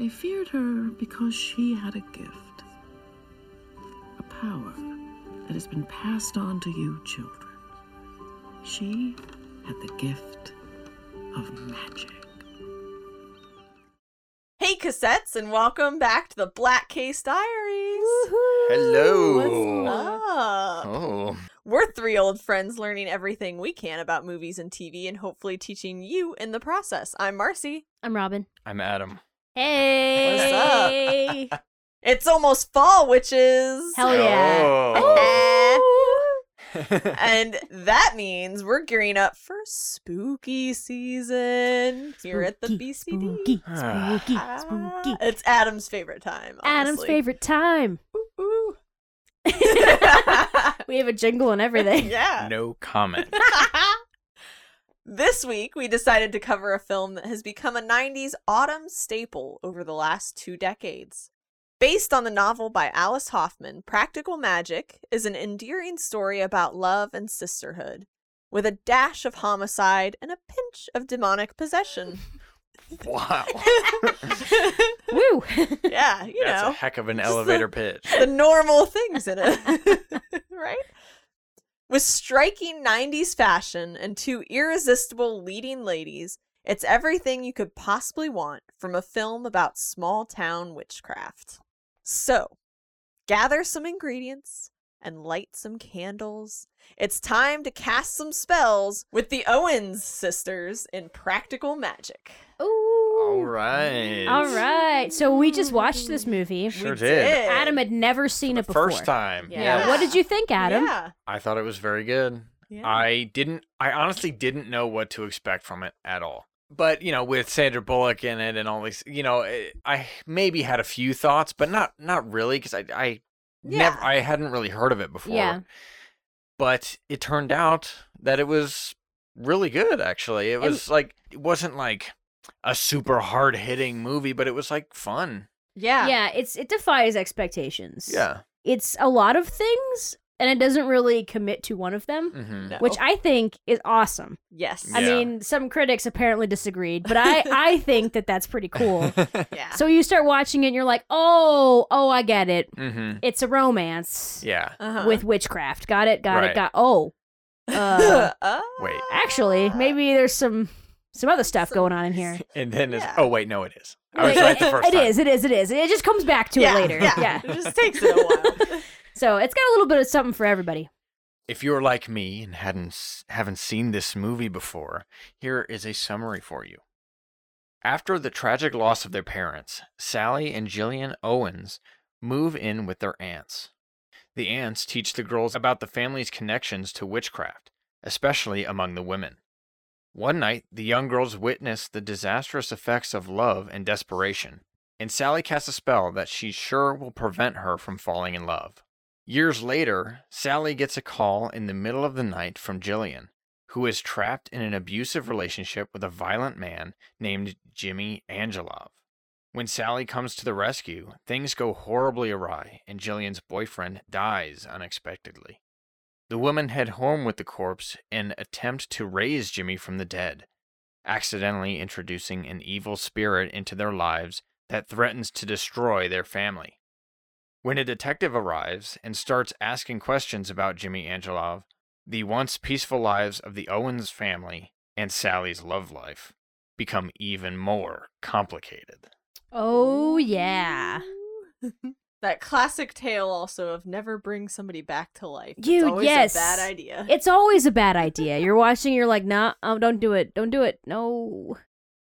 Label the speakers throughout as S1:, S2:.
S1: They feared her because she had a gift, a power that has been passed on to you children. She had the gift of magic.
S2: Hey, cassettes, and welcome back to the Black Case Diaries.
S3: Hello.
S2: What's up?
S3: Oh,
S2: We're three old friends learning everything we can about movies and TV and hopefully teaching you in the process. I'm Marcy.
S4: I'm Robin.
S3: I'm Adam.
S4: Hey. What's up?
S2: It's almost fall, witches.
S4: Hell yeah.
S3: Oh.
S2: and that means we're gearing up for spooky season here at the
S4: Spooky,
S2: BCD.
S4: Spooky,
S3: Ah.
S4: spooky,
S2: Ah,
S4: spooky.
S2: It's Adam's favorite time.
S4: Adam's
S2: honestly.
S4: favorite time.
S2: Ooh.
S4: We have a jingle and everything.
S2: yeah.
S3: no comment.
S2: This week, we decided to cover a film that has become a 90s autumn staple over the last two decades. Based on the novel by Alice Hoffman, Practical Magic is an endearing story about love and sisterhood, with a dash of homicide and a pinch of demonic possession.
S3: Wow.
S4: Woo.
S2: yeah, you
S3: That's
S2: know,
S3: a heck of an elevator
S2: the-
S3: pitch.
S2: the normal things in it. right? With striking 90s fashion and two irresistible leading ladies, it's everything you could possibly want from a film about small town witchcraft. So, gather some ingredients and light some candles. It's time to cast some spells with the Owens sisters in Practical Magic.
S4: Ooh.
S3: All right.
S4: All right. So we just watched this movie.
S3: Sure
S2: We
S3: did.
S4: Adam had never seen
S3: the
S4: it before.
S3: first time.
S2: Yeah.
S4: Yeah. What did you think, Adam?
S2: Yeah.
S3: I thought it was very good.
S2: yeah.
S3: I didn't. I honestly didn't know what to expect from it at all. But you know, with Sandra Bullock in it and all these, you know, eh, I maybe had a few thoughts, but not not really because I I never I hadn't really heard of it before.
S4: Yeah.
S3: But it turned out that it was really good. Actually, it
S4: And-
S3: was like it wasn't like a super hard hitting movie, but it was like fun.
S2: yeah.
S4: Yeah, it's it defies expectations.
S3: Yeah.
S4: It's a lot of things and it doesn't really commit to one of them,
S3: hmm
S2: No.
S4: which I think is awesome.
S2: Yes.
S4: I mean, some critics apparently disagreed, but I I think that that's pretty cool.
S2: Yeah.
S4: So you start watching it and you're like, "Oh, oh, I get it.
S3: hmm
S4: It's a romance
S3: Yeah.
S2: Uh-huh.
S4: with witchcraft. Got it. Got
S3: Right.
S4: it. Got Oh. Uh,
S2: Oh.
S3: Wait.
S4: actually, maybe there's some some other stuff
S2: Some-
S4: going on in here.
S3: And then it's
S2: Yeah.
S3: oh wait no it is. I was right the first
S4: It
S3: time.
S4: is, it is, It is. It just comes back to
S2: yeah,
S4: it later.
S2: Yeah.
S4: yeah.
S2: It just takes it a while.
S4: So it's got a little bit of something for everybody.
S3: If you're like me and hadn't s- haven't seen this movie before, here is a summary for you. After the tragic loss of their parents, Sally and Jillian Owens move in with their aunts. The aunts teach the girls about the family's connections to witchcraft, especially among the women. One night, the young girls witness the disastrous effects of love and desperation, and Sally casts a spell that she's sure will prevent her from falling in love. Years later, Sally gets a call in the middle of the night from Jillian, who is trapped in an abusive relationship with a violent man named Jimmy Angelov. When Sally comes to the rescue, things go horribly awry, and Jillian's boyfriend dies unexpectedly. The woman head home with the corpse and attempt to raise Jimmy from the dead, accidentally introducing an evil spirit into their lives that threatens to destroy their family. When a detective arrives and starts asking questions about Jimmy Angelov, the once peaceful lives of the Owens family and Sally's love life become even more complicated.
S4: Oh yeah.
S2: that classic tale also of never bring somebody back to life. Always
S4: yes.
S2: a bad idea.
S4: It's always a bad idea. You're watching, you're like, nah, oh, don't do it. Don't do it. No.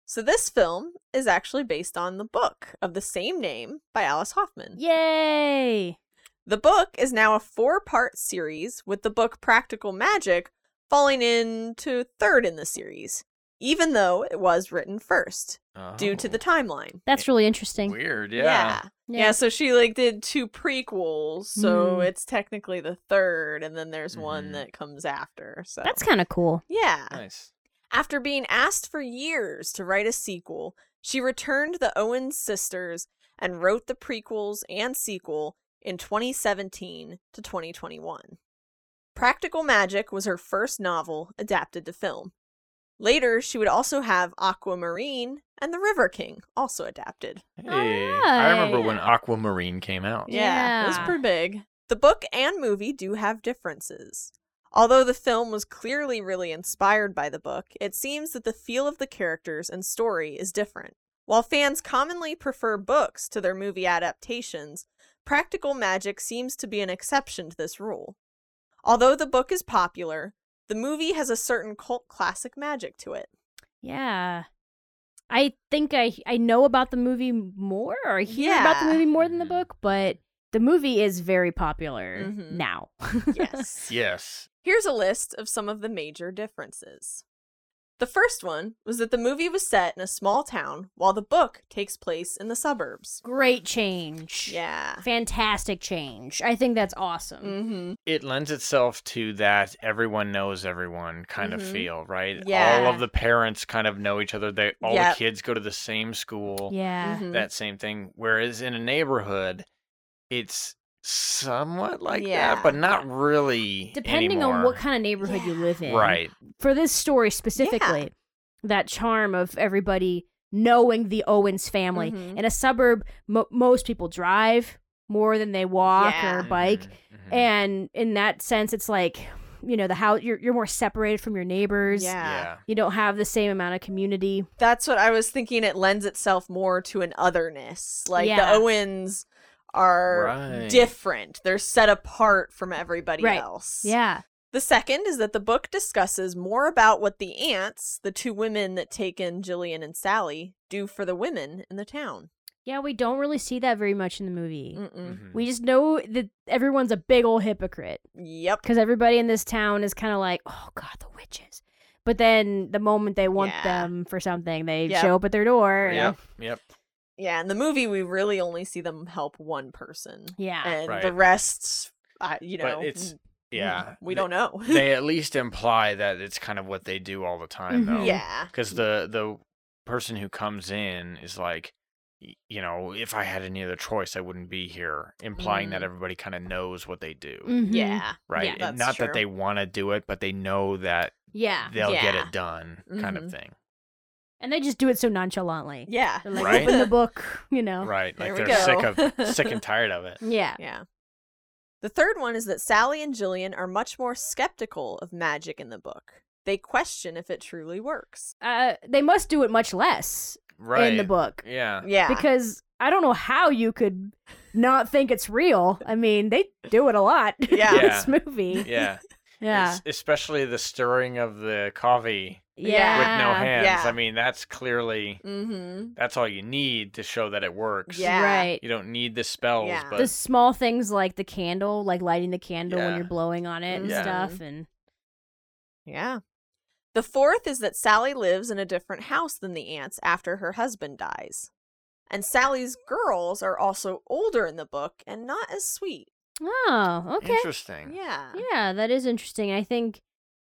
S2: So this film is actually based on the book of the same name by Alice Hoffman.
S4: Yay.
S2: The book is now a four-part series with the book Practical Magic falling into third in the series, even though it was written first due to the
S3: Oh,
S2: timeline.
S4: That's really interesting.
S3: weird,
S2: Yeah.
S3: yeah.
S2: yeah. so she like did two prequels, so
S4: Mm.
S2: it's technically the third and then there's one
S3: Mhm.
S2: that comes after. So
S4: That's kind of cool.
S2: Yeah.
S3: Nice.
S2: After being asked for years to write a sequel, she returned the Owens sisters and wrote the prequels and sequel in 2017 to 2021. Practical Magic was her first novel adapted to film. Later, she would also have Aquamarine and the River King, also adapted.
S3: Hey, I remember when Aquamarine came out.
S2: Yeah, it was
S4: Yeah.
S2: pretty big. The book and movie do have differences. Although the film was clearly really inspired by the book, it seems that the feel of the characters and story is different. While fans commonly prefer books to their movie adaptations, practical magic seems to be an exception to this rule. Although the book is popular, the movie has a certain cult classic magic to it.
S4: Yeah. I think I I know about the movie more or I hear about the movie more than the
S3: Mhm.
S4: book, but the movie is very popular
S2: Mhm.
S4: now.
S2: Yes.
S3: Yes.
S2: Here's a list of some of the major differences. The first one was that the movie was set in a small town while the book takes place in the suburbs.
S4: Great change.
S2: Yeah.
S4: Fantastic change. I think that's awesome.
S2: Mm-hmm.
S3: It lends itself to that everyone knows everyone kind
S2: Mhm.
S3: of feel, right?
S2: Yeah.
S3: All of the parents kind of know each other. They all
S2: Yep.
S3: the kids go to the same school.
S4: Yeah.
S2: Mhm.
S3: That same thing. Whereas in a neighborhood, it's somewhat like
S2: Yeah.
S3: that, but not really.
S4: Depending on what kind of neighborhood you live in.
S3: Right.
S4: For this story specifically, that charm of everybody knowing the Owens family.
S2: Mhm.
S4: In a suburb, mo- most people drive more than they walk
S2: Yeah.
S4: or bike.
S3: Mhm, mhm.
S4: And in that sense, it's like, you know, the house, you're, you're more separated from your neighbors.
S2: Yeah.
S3: yeah.
S4: You don't have the same amount of community.
S2: That's what I was thinking. It lends itself more to an otherness. Like
S4: Yeah.
S2: the Owens are
S3: Right.
S2: different, they're set apart from everybody
S4: Right.
S2: else.
S4: Yeah.
S2: The second is that the book discusses more about what the aunts, the two women that take in Jillian and Sally, do for the women in the town.
S4: Yeah, we don't really see that very much in the movie.
S2: Mm-mm.
S3: Mhm.
S4: We just know that everyone's a big old hypocrite
S2: Yep.
S4: because everybody in this town is kind of like, oh, God, the witches. But then the moment they want
S2: Yeah.
S4: them for something, they
S2: Yep.
S4: show up at their door.
S3: Yep. Yep.
S2: Yeah, in the movie, we really only see them help one person,
S4: Yeah.
S2: and
S3: Right.
S2: the rest, uh, you know,
S3: But it's yeah.
S2: we
S3: They-
S2: don't know.
S3: they at least imply that it's kind of what they do all the time,
S4: Mhm.
S3: though.
S2: yeah,
S3: because the the person who comes in is like you know if i had any other choice i wouldn't be here implying that
S2: Mm.
S3: everybody kind of knows what they do
S4: Mhm.
S2: yeah,
S3: right
S4: Yeah.
S2: That's
S3: not
S2: true.
S3: that they want to do it but they know that
S4: Yeah.
S3: they'll get it done kind
S2: Mhm.
S3: of thing
S4: And they just do it so nonchalantly.
S2: yeah,
S4: They're like,
S3: Right.
S4: open the book, you know?
S3: right like they're sick of sick and tired of it
S4: Yeah.
S2: yeah. The third one is that Sally and Jillian are much more skeptical of magic in the book. They question if it truly works.
S4: Uh, they must do it much less
S3: right
S4: in the book.
S3: yeah
S2: Yeah,
S4: Because I don't know how you could not think it's real. I mean, they do it a lot
S2: Yeah.
S4: in this movie.
S3: yeah
S4: Yeah.
S3: Es- especially the stirring of the coffee
S4: Yeah.
S3: with no hands
S2: Yeah.
S3: i mean that's clearly
S2: mm-hmm.
S3: that's all you need to show that it works
S2: Yeah.
S4: Right.
S3: you don't need the spells
S2: Yeah.
S3: but
S4: the small things like the candle, like lighting the candle when you're blowing on it and stuff. And
S2: Yeah. The fourth is that Sally lives in a different house than the aunts after her husband dies. And Sally's girls are also older in the book and not as sweet.
S4: oh, okay.
S3: interesting
S2: Yeah.
S4: Yeah, that is interesting. I think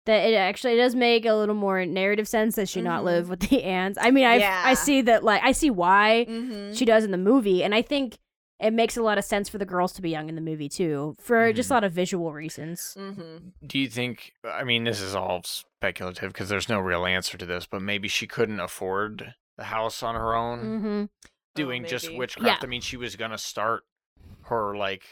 S4: that it actually does make a little more narrative sense that she not
S2: Mhm.
S4: live with the aunts. I mean, I
S2: Yeah.
S4: I see that like I see why
S2: Mm-hmm.
S4: she does in the movie, and I think it makes a lot of sense for the girls to be young in the movie too, for just a lot of visual reasons.
S2: Mm-hmm.
S3: Do you think? I mean, this is all speculative because there's no real answer to this, but maybe she couldn't afford the house on her own,
S4: Mm-hmm.
S3: doing just
S2: Oh, maybe.
S3: witchcraft.
S4: Yeah.
S3: I mean, she was gonna start her like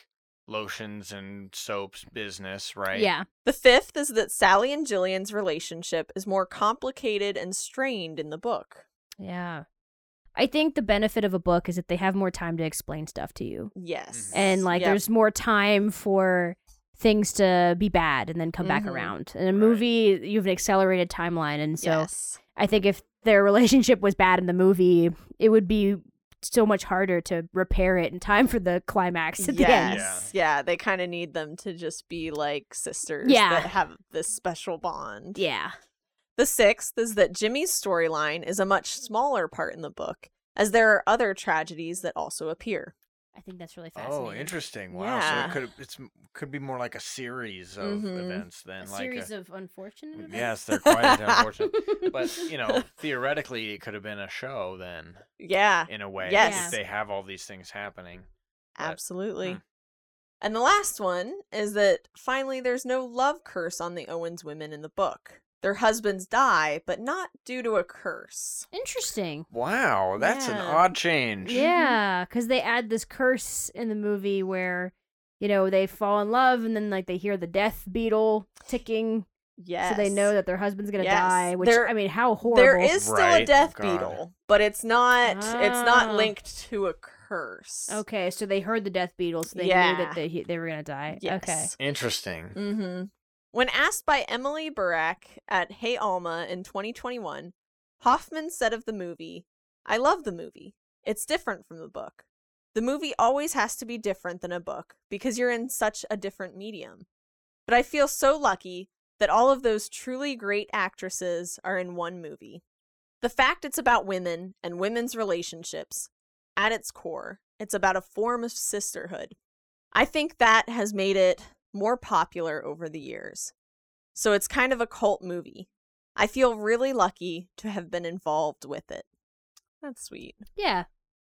S3: lotions and soaps business, right?
S4: Yeah,
S2: The fifth is that Sally and Jillian's relationship is more complicated and strained in the book.
S4: yeah. I think the benefit of a book is that they have more time to explain stuff to you,
S2: Yes.
S4: and like
S2: Yep.
S4: there's more time for things to be bad and then come back
S2: Mhm.
S4: around. In a
S3: Right.
S4: movie, you have an accelerated timeline, and so
S2: yes.
S4: I think if their relationship was bad in the movie, it would be so much harder to repair it in time for the climax at the end.
S2: Yes. Yeah. They kind of need them to just be like sisters
S4: Yeah.
S2: that have this special bond.
S4: Yeah.
S2: The sixth is that Jimmy's storyline is a much smaller part in the book, as there are other tragedies that also appear.
S4: I think that's really fascinating.
S3: Oh, interesting! Wow.
S2: Yeah.
S3: So it could it's could be more like a series of
S2: Mhm.
S3: events than like
S4: A
S3: like
S4: series
S3: a,
S4: of unfortunate events.
S3: Yes, they're quite unfortunate. But you know, theoretically, it could have been a show then,
S2: Yeah,
S3: in a way.
S2: Yes.
S3: If they have all these things happening. But-
S2: absolutely.
S3: hmm.
S2: And the last one is that finally there's no love curse on the Owens women in the book. Their husbands die, but not due to a curse.
S4: Interesting.
S3: Wow, that's an odd change.
S4: Yeah, because they add this curse in the movie where, you know, they fall in love and then like they hear the death beetle ticking,
S2: Yes.
S4: so they know that their husband's gonna
S2: Yes.
S4: die. Which
S2: There-
S4: I mean, how horrible.
S2: there is still a death
S3: God.
S2: beetle, but it's not it's not
S4: Ah.
S2: linked to a curse.
S4: Okay, so they heard the death beetle, so they knew that they they were gonna die.
S2: Yes. Okay.
S3: Interesting.
S2: Mm-hmm. When asked by Emily Burack at Hey Alma in 2021, Hoffman said of the movie, I love the movie. It's different from the book. The movie always has to be different than a book because you're in such a different medium. But I feel so lucky that all of those truly great actresses are in one movie. The fact it's about women and women's relationships, at its core, it's about a form of sisterhood. I think that has made it more popular over the years. So it's kind of a cult movie. I feel really lucky to have been involved with it. That's sweet.
S4: Yeah,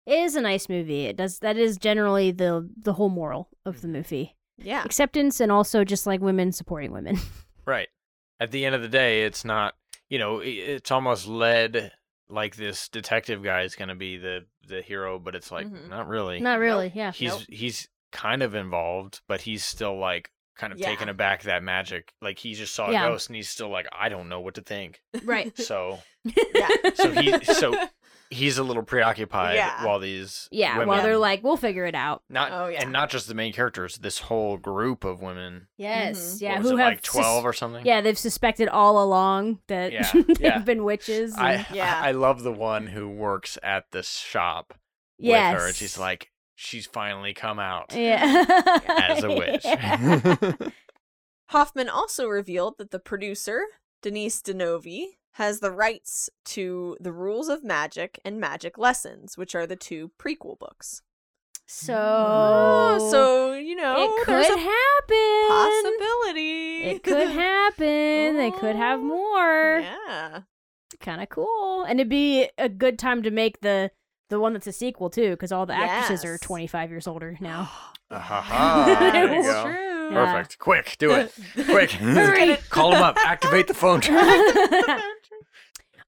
S4: it is a nice movie. It does that is generally the the whole moral of the movie.
S2: Yeah.
S4: Acceptance and also just like women supporting women.
S3: Right. At the end of the day, it's not, you know, it's almost led like this detective guy is going to be the the hero, but it's like
S2: Mhm.
S3: not really.
S4: Not really. Yeah.
S3: He's
S2: Nope.
S3: he's kind of involved, but he's still like kind of
S2: Yeah.
S3: taken aback that magic. Like he just saw a ghost and he's still like, I don't know what to think.
S4: Right.
S3: So
S2: Yeah.
S3: So he- so- he's a little preoccupied
S2: Yeah.
S3: while these
S4: Yeah.
S3: women,
S4: While they're like, we'll figure it out.
S3: not
S2: Oh, yeah.
S3: and not just the main characters, this whole group of women.
S4: Yes.
S2: Mhm.
S4: Yeah. who
S3: it,
S4: have
S3: like twelve
S4: sus-
S3: or something?
S4: Yeah, they've suspected all along that
S3: Yeah,
S4: they've
S3: yeah.
S4: been witches.
S3: I
S4: and-
S2: Yeah.
S3: I love the one who works at the shop
S4: yes.
S3: with her, and she's like, she's finally come out
S4: yeah,
S3: as a witch.
S2: Hoffman also revealed that the producer, Denise Di Novi, has the rights to The Rules of Magic and Magic Lessons, which are the two prequel books.
S4: so,
S2: Oh, so, you know,
S4: it
S2: there's
S4: could
S2: a
S4: happen.
S2: possibility.
S4: It could happen. They could have
S2: Oh,
S4: more.
S2: Yeah.
S4: Kind of cool, and it'd be a good time to make the the one that's a sequel too, because all the actresses are 25 years older now.
S3: Ah, there you
S2: It's
S3: go.
S2: true.
S4: Yeah.
S3: Perfect. Quick, do it. Quick.
S4: Hurry.
S3: Call them up. Activate the phone.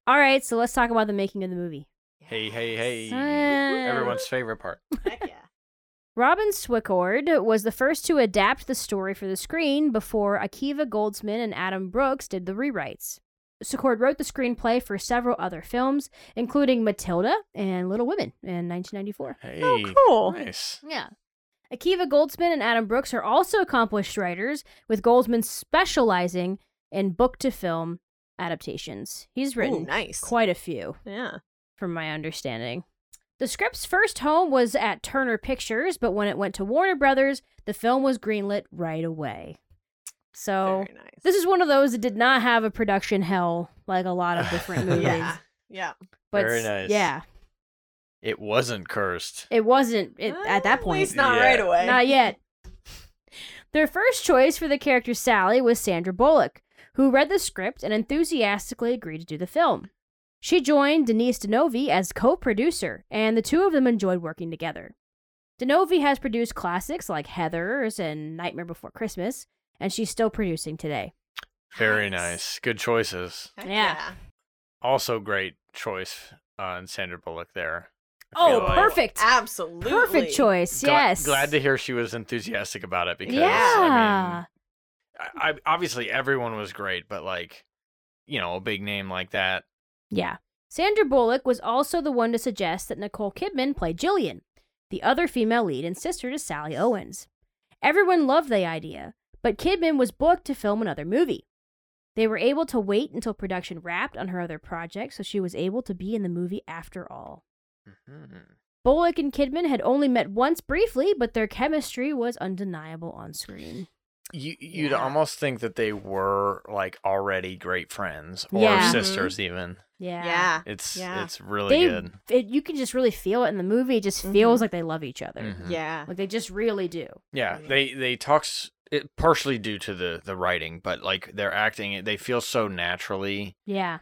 S4: all right, so let's talk about the making of the movie.
S3: hey, hey, hey.
S4: So-
S3: Everyone's favorite part.
S2: Heck yeah.
S4: Robin Swicord was the first to adapt the story for the screen before Akiva Goldsman and Adam Brooks did the rewrites. Swicord wrote the screenplay for several other films, including Matilda and Little Women in 1994.
S3: Hey.
S2: Oh, cool.
S3: Nice.
S4: Yeah. Akiva Goldsman and Adam Brooks are also accomplished writers, with Goldsman specializing in book to film adaptations. He's written
S2: Ooh, nice.
S4: quite a few
S2: Yeah.
S4: from my understanding. The script's first home was at Turner Pictures, but when it went to Warner Brothers, the film was greenlit right away. So,
S2: nice.
S4: this is one of those that did not have a production hell like a lot of different movies.
S2: yeah. Yeah.
S4: But
S3: Very nice.
S4: Yeah.
S3: It wasn't cursed.
S4: It wasn't it, at that
S2: At
S4: point.
S2: least not
S3: Yeah.
S2: right away.
S4: Not yet. Their first choice for the character Sally was Sandra Bullock, who read the script and enthusiastically agreed to do the film. She joined Denise Di Novi as co producer, and the two of them enjoyed working together. Di Novi has produced classics like Heathers and Nightmare Before Christmas, and she's still producing today.
S3: Very
S2: Nice.
S3: nice. Good choices.
S2: Heck
S4: Yeah.
S3: Also, great choice uh, on Sandra Bullock there. I
S4: Oh,
S3: feel like-
S4: perfect.
S2: Absolutely.
S4: Perfect choice.
S3: Gla-
S4: yes.
S3: Glad to hear she was enthusiastic about it because,
S4: yeah.
S3: I mean, I, I, obviously everyone was great, but like, you know, a big name like that.
S4: Yeah. Sandra Bullock was also the one to suggest that Nicole Kidman play Jillian, the other female lead and sister to Sally Owens. Everyone loved the idea, but Kidman was booked to film another movie. They were able to wait until production wrapped on her other project, so she was able to be in the movie after all.
S3: Mhm.
S4: Bullock and Kidman had only met once briefly, but their chemistry was undeniable on screen.
S3: You, you'd
S2: Yeah.
S3: almost think that they were like already great friends or
S4: Yeah.
S3: sisters, even.
S4: Yeah.
S2: Yeah.
S3: It's
S2: Yeah.
S3: it's really
S4: They,
S3: good.
S4: it, you can just really feel it in the movie. It just feels
S2: Mhm.
S4: like they love each other.
S3: Mhm.
S2: Yeah.
S4: Like they just really do.
S3: Yeah,
S2: Yeah.
S3: they they talks it partially due to the the writing, but like their acting, they feel so naturally
S4: Yeah.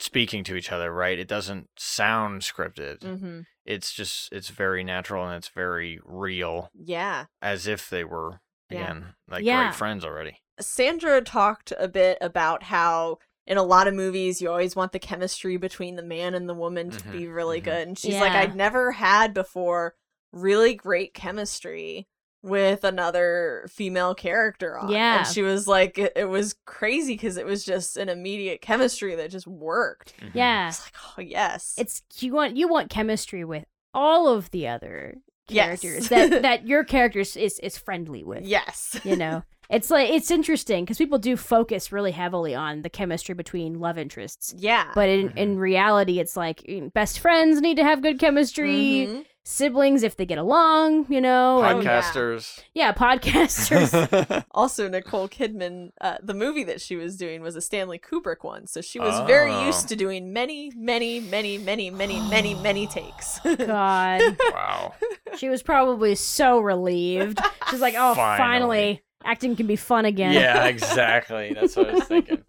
S3: speaking to each other, right? It doesn't sound scripted.
S2: Mm-hmm.
S3: It's just it's very natural and it's very real,
S2: Yeah.
S3: as if they were
S2: Yeah.
S3: again like
S4: Yeah.
S3: great friends already.
S2: Sandra talked a bit about how in a lot of movies, you always want the chemistry between the man and the woman to be
S3: Mhm,
S2: really
S3: mhm.
S2: good. And she's like, I'd never had before really great chemistry with another female character on.
S4: Yeah.
S2: And she was like, it, it was crazy because it was just an immediate chemistry that just worked.
S3: Mhm.
S4: Yeah.
S2: It's like, oh, yes.
S4: It's you want you want chemistry with all of the other
S2: Yes.
S4: characters that that your character is is, is friendly with.
S2: yes.
S4: You know. It's like it's interesting because people do focus really heavily on the chemistry between love interests.
S2: yeah.
S4: But in, in reality, it's like mm, best friends need to have good chemistry.
S2: Mhm.
S4: Siblings, if they get along, you know. and-
S2: yeah.
S3: Podcasters.
S4: yeah, podcasters.
S2: Also, Nicole Kidman, uh, the movie that she was doing was a Stanley Kubrick one, so she was very
S3: Oh.
S2: used to doing many, many, many, many, many, many, many takes.
S4: God.
S3: wow.
S4: She was probably so relieved. She's like, oh, finally,
S3: Finally.
S4: acting can be fun again.
S3: Yeah, exactly. That's what I was thinking.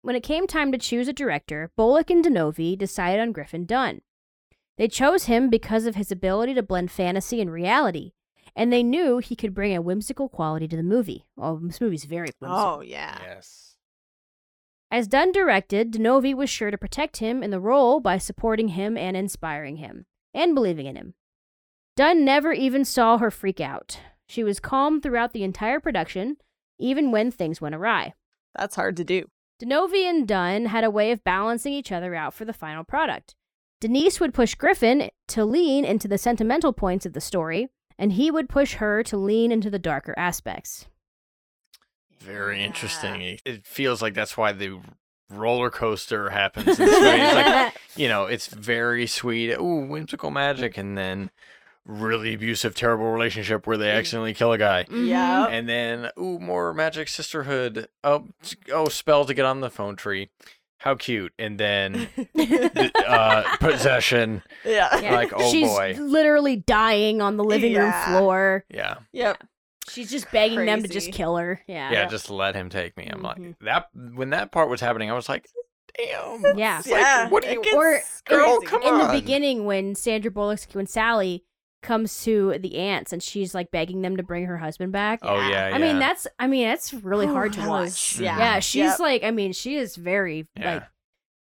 S4: When it came time to choose a director, Bullock and Di Novi decided on Griffin Dunne. They chose him because of his ability to blend fantasy and reality, and they knew he could bring a whimsical quality to the movie. Oh, this movie's very whimsical.
S2: oh yeah.
S3: Yes.
S4: As Dunne directed, Di Novi was sure to protect him in the role by supporting him and inspiring him, and believing in him. Dunne never even saw her freak out. She was calm throughout the entire production, even when things went awry.
S2: That's hard to do.
S4: Di Novi and Dunne had a way of balancing each other out for the final product. Denise would push Griffin to lean into the sentimental points of the story, and he would push her to lean into the darker aspects.
S3: Very
S2: Yeah.
S3: interesting. It- It feels like that's why the roller coaster happens in this movie. It's like, you know, it's very sweet. Ooh, whimsical magic, and then really abusive, terrible relationship where they mm. accidentally kill a guy.
S2: Yeah.
S3: And then, ooh, more magic sisterhood. Oh, oh, spell to get on the phone tree. How cute. And then uh, possession.
S2: yeah.
S4: Yeah.
S3: Like, oh
S4: She's
S3: boy.
S4: literally dying on the living room floor.
S3: Yeah.
S2: Yep.
S4: She's just begging them to just kill her. Yeah.
S3: Yeah, just let him take me. I'm
S4: Mhm.
S3: like that when that part was happening, I was like, damn.
S4: Yeah.
S3: Like,
S2: yeah.
S3: what do
S2: it
S3: you
S4: Or-
S3: Girl,
S2: crazy.
S3: come
S4: In the beginning, when Sandra Bullock's when Sally comes to the aunts and she's like begging them to bring her husband back.
S3: Oh yeah, yeah.
S4: I mean, that's I mean, that's really
S2: Ooh,
S4: hard to watch.
S2: was- yeah.
S4: Yeah, she's
S2: Yep.
S4: like, I mean, she is very
S3: Yeah.
S4: like,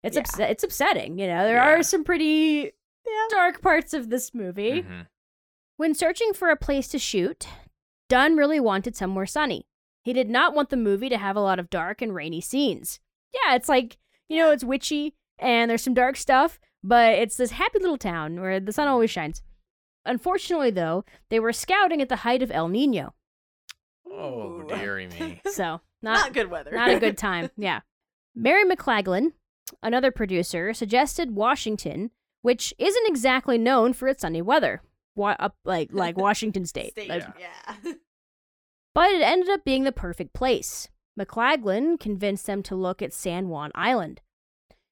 S4: it's
S2: Yeah.
S4: upset. It's upsetting. You know, there
S3: Yeah.
S4: are some pretty
S2: Yeah.
S4: dark parts of this movie.
S3: Mhm.
S4: When searching for a place to shoot, Dunne really wanted somewhere sunny. He did not want the movie to have a lot of dark and rainy scenes. Yeah, it's like you know, it's witchy and there's some dark stuff, but it's this happy little town where the sun always shines. Unfortunately, though, they were scouting at the height of El Nino,
S3: Oh
S2: Ooh.
S3: dearie me.
S4: so
S2: Not,
S4: not
S2: good weather.
S4: not a good time. Yeah. Mary McLaglen, another producer, suggested Washington, which isn't exactly known for its sunny weather. Wa- up like like Washington State.
S2: State.
S4: Like,
S2: Yeah.
S4: But it ended up being the perfect place. McLaglen convinced them to look at San Juan Island.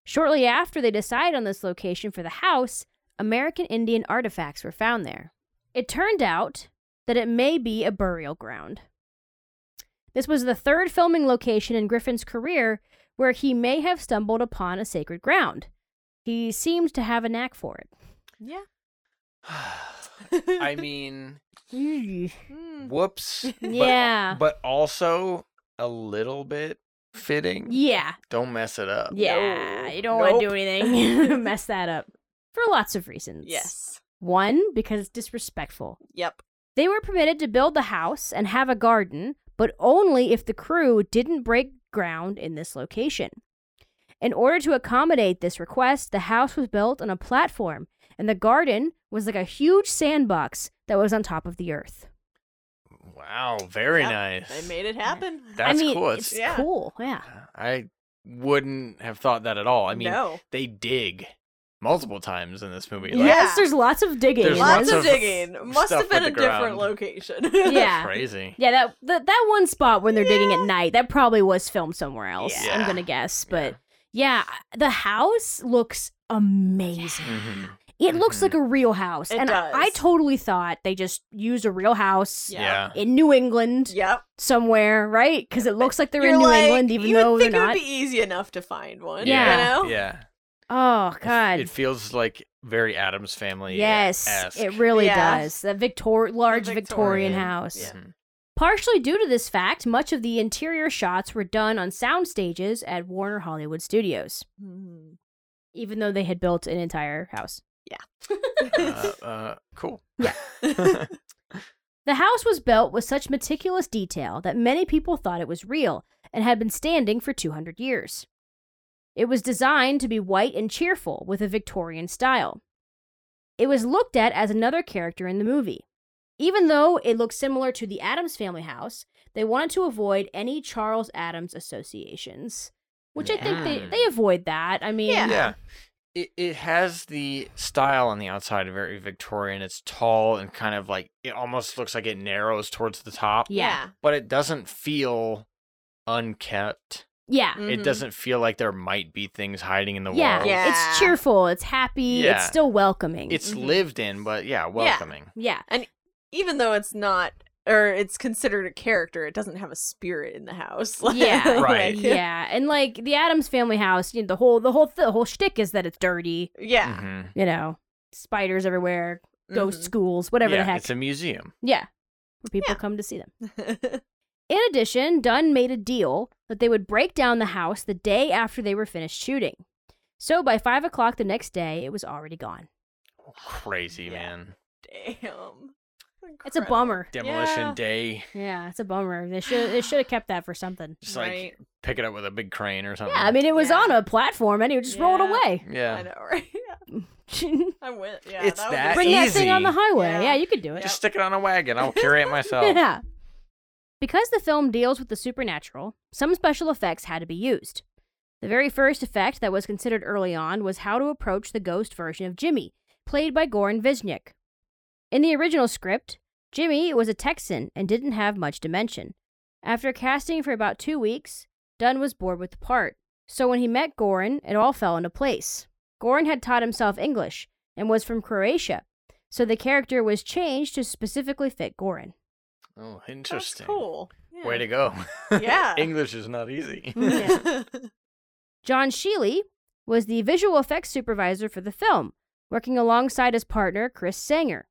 S4: Shortly after they decided on this location for the house, American Indian artifacts were found there. It turned out that it may be a burial ground. This was the third filming location in Griffin's career where he may have stumbled upon a sacred ground. He seemed to have a knack for it.
S2: Yeah.
S3: I mean, whoops.
S4: Yeah.
S3: But, also a little bit fitting.
S4: Yeah.
S3: Don't mess it up.
S4: Yeah,
S2: No.
S4: you don't want to do anything. Mess that up. For lots of reasons.
S2: Yes.
S4: One, because it's disrespectful.
S2: Yep.
S4: They were permitted to build the house and have a garden, but only if the crew didn't break ground in this location. In order to accommodate this request, the house was built on a platform, and the garden was like a huge sandbox that was on top of the earth.
S3: Wow, very
S2: Yep,
S3: nice.
S2: They made it happen.
S3: That's
S4: I mean,
S3: cool.
S4: It's
S3: It's,
S2: Yeah.
S4: cool. Yeah.
S3: I wouldn't have thought that at all. I mean,
S2: no.
S3: they dig multiple times in this movie. Like,
S4: Yes, there's lots of digging.
S3: There's
S4: in
S2: Lots of
S3: of
S2: digging. Must have been a different location.
S4: Yeah.
S3: Crazy.
S4: Yeah, that, that that one spot when they're digging at night, that probably was filmed somewhere else. I'm gonna guess, but yeah, the house looks amazing.
S3: Mhm.
S4: It looks
S3: Mhm.
S4: like a real house,
S2: It
S4: and I- I totally thought they just used a real house
S3: Yeah.
S4: in New England
S2: Yep.
S4: somewhere, right? Because it looks like they're
S2: You're
S4: in New
S2: like,
S4: England, even
S2: you
S4: though
S2: would
S4: they're
S2: think it
S4: not.
S2: would be easy enough to find one.
S4: Yeah.
S2: You know?
S3: Yeah.
S4: Oh God,
S3: It feels like very Addams family.
S4: yes, it really
S2: Yeah.
S4: does. That Victor, large
S2: Victorian,
S4: Victorian, house.
S2: yeah.
S3: Mhm.
S4: Partially due to this fact, much of the interior shots were done on sound stages at Warner Hollywood Studios,
S2: Mhm.
S4: even though they had built an entire house.
S3: uh, uh, cool.
S4: Yeah. The house was built with such meticulous detail that many people thought it was real and had been standing for 200 years. It was designed to be white and cheerful with a Victorian style. It was looked at as another character in the movie. Even though it looked similar to the Addams family house, they wanted to avoid any Charles Addams associations, which I think they, they avoid that. I mean,
S2: Yeah.
S3: yeah. It, it has the style on the outside, very Victorian. It's tall and kind of like it almost looks like it narrows towards the top,
S4: yeah,
S3: but it doesn't feel unkept.
S4: Yeah.
S2: Mhm.
S3: It doesn't feel like there might be things hiding in the
S4: Yeah.
S3: walls.
S2: Yeah.
S4: It's cheerful, it's happy,
S3: Yeah.
S4: it's still welcoming.
S3: It's
S2: Mhm.
S3: lived in, but yeah, welcoming.
S4: yeah.
S2: And even though it's not, or it's considered a character, it doesn't have a spirit in the house.
S4: Yeah,
S3: Right.
S2: Like,
S4: yeah, and like the Addams Family house, you know, the whole the whole the whole shtick is that it's dirty.
S2: Yeah.
S3: Mhm.
S4: You know, spiders everywhere, ghost
S2: Mhm.
S4: schools, whatever
S3: yeah,
S4: the heck.
S3: it's a museum.
S4: yeah, where people
S2: Yeah.
S4: come to see them. In addition, Dunne made a deal that they would break down the house the day after they were finished shooting. So by five o'clock the next day, it was already gone.
S3: Oh, crazy,
S2: Yeah.
S3: man.
S2: Damn.
S4: It's a bummer.
S3: Demolition
S2: Yeah.
S3: day.
S4: Yeah, it's a bummer. They should they should have kept that for something.
S3: Just like
S2: Right.
S3: pick it up with a big crane or something.
S4: Yeah, I mean it was
S2: Yeah.
S4: on a platform and he would just roll it away.
S3: yeah.
S2: I know, right? Yeah. I went. Yeah.
S3: It's
S2: that would
S3: that
S2: be-
S4: that thing on the highway.
S2: Yeah.
S4: Yeah, you could do it.
S3: Just stick it on a wagon. I'll carry it myself.
S4: Yeah. Because the film deals with the supernatural, some special effects had to be used. The very first effect that was considered early on was how to approach the ghost version of Jimmy, played by Goran Visnjic. In the original script, Jimmy was a Texan and didn't have much dimension. After casting for about two weeks, Dunne was bored with the part, so when he met Goran, it all fell into place. Goran had taught himself English and was from Croatia, so the character was changed to specifically fit Goran.
S3: Oh,
S2: That's
S3: interesting.
S2: cool. Yeah.
S3: Way to go.
S2: Yeah.
S3: English is not easy.
S4: Yeah. John Sheely was the visual effects supervisor for the film, working alongside his partner, Chris Sanger.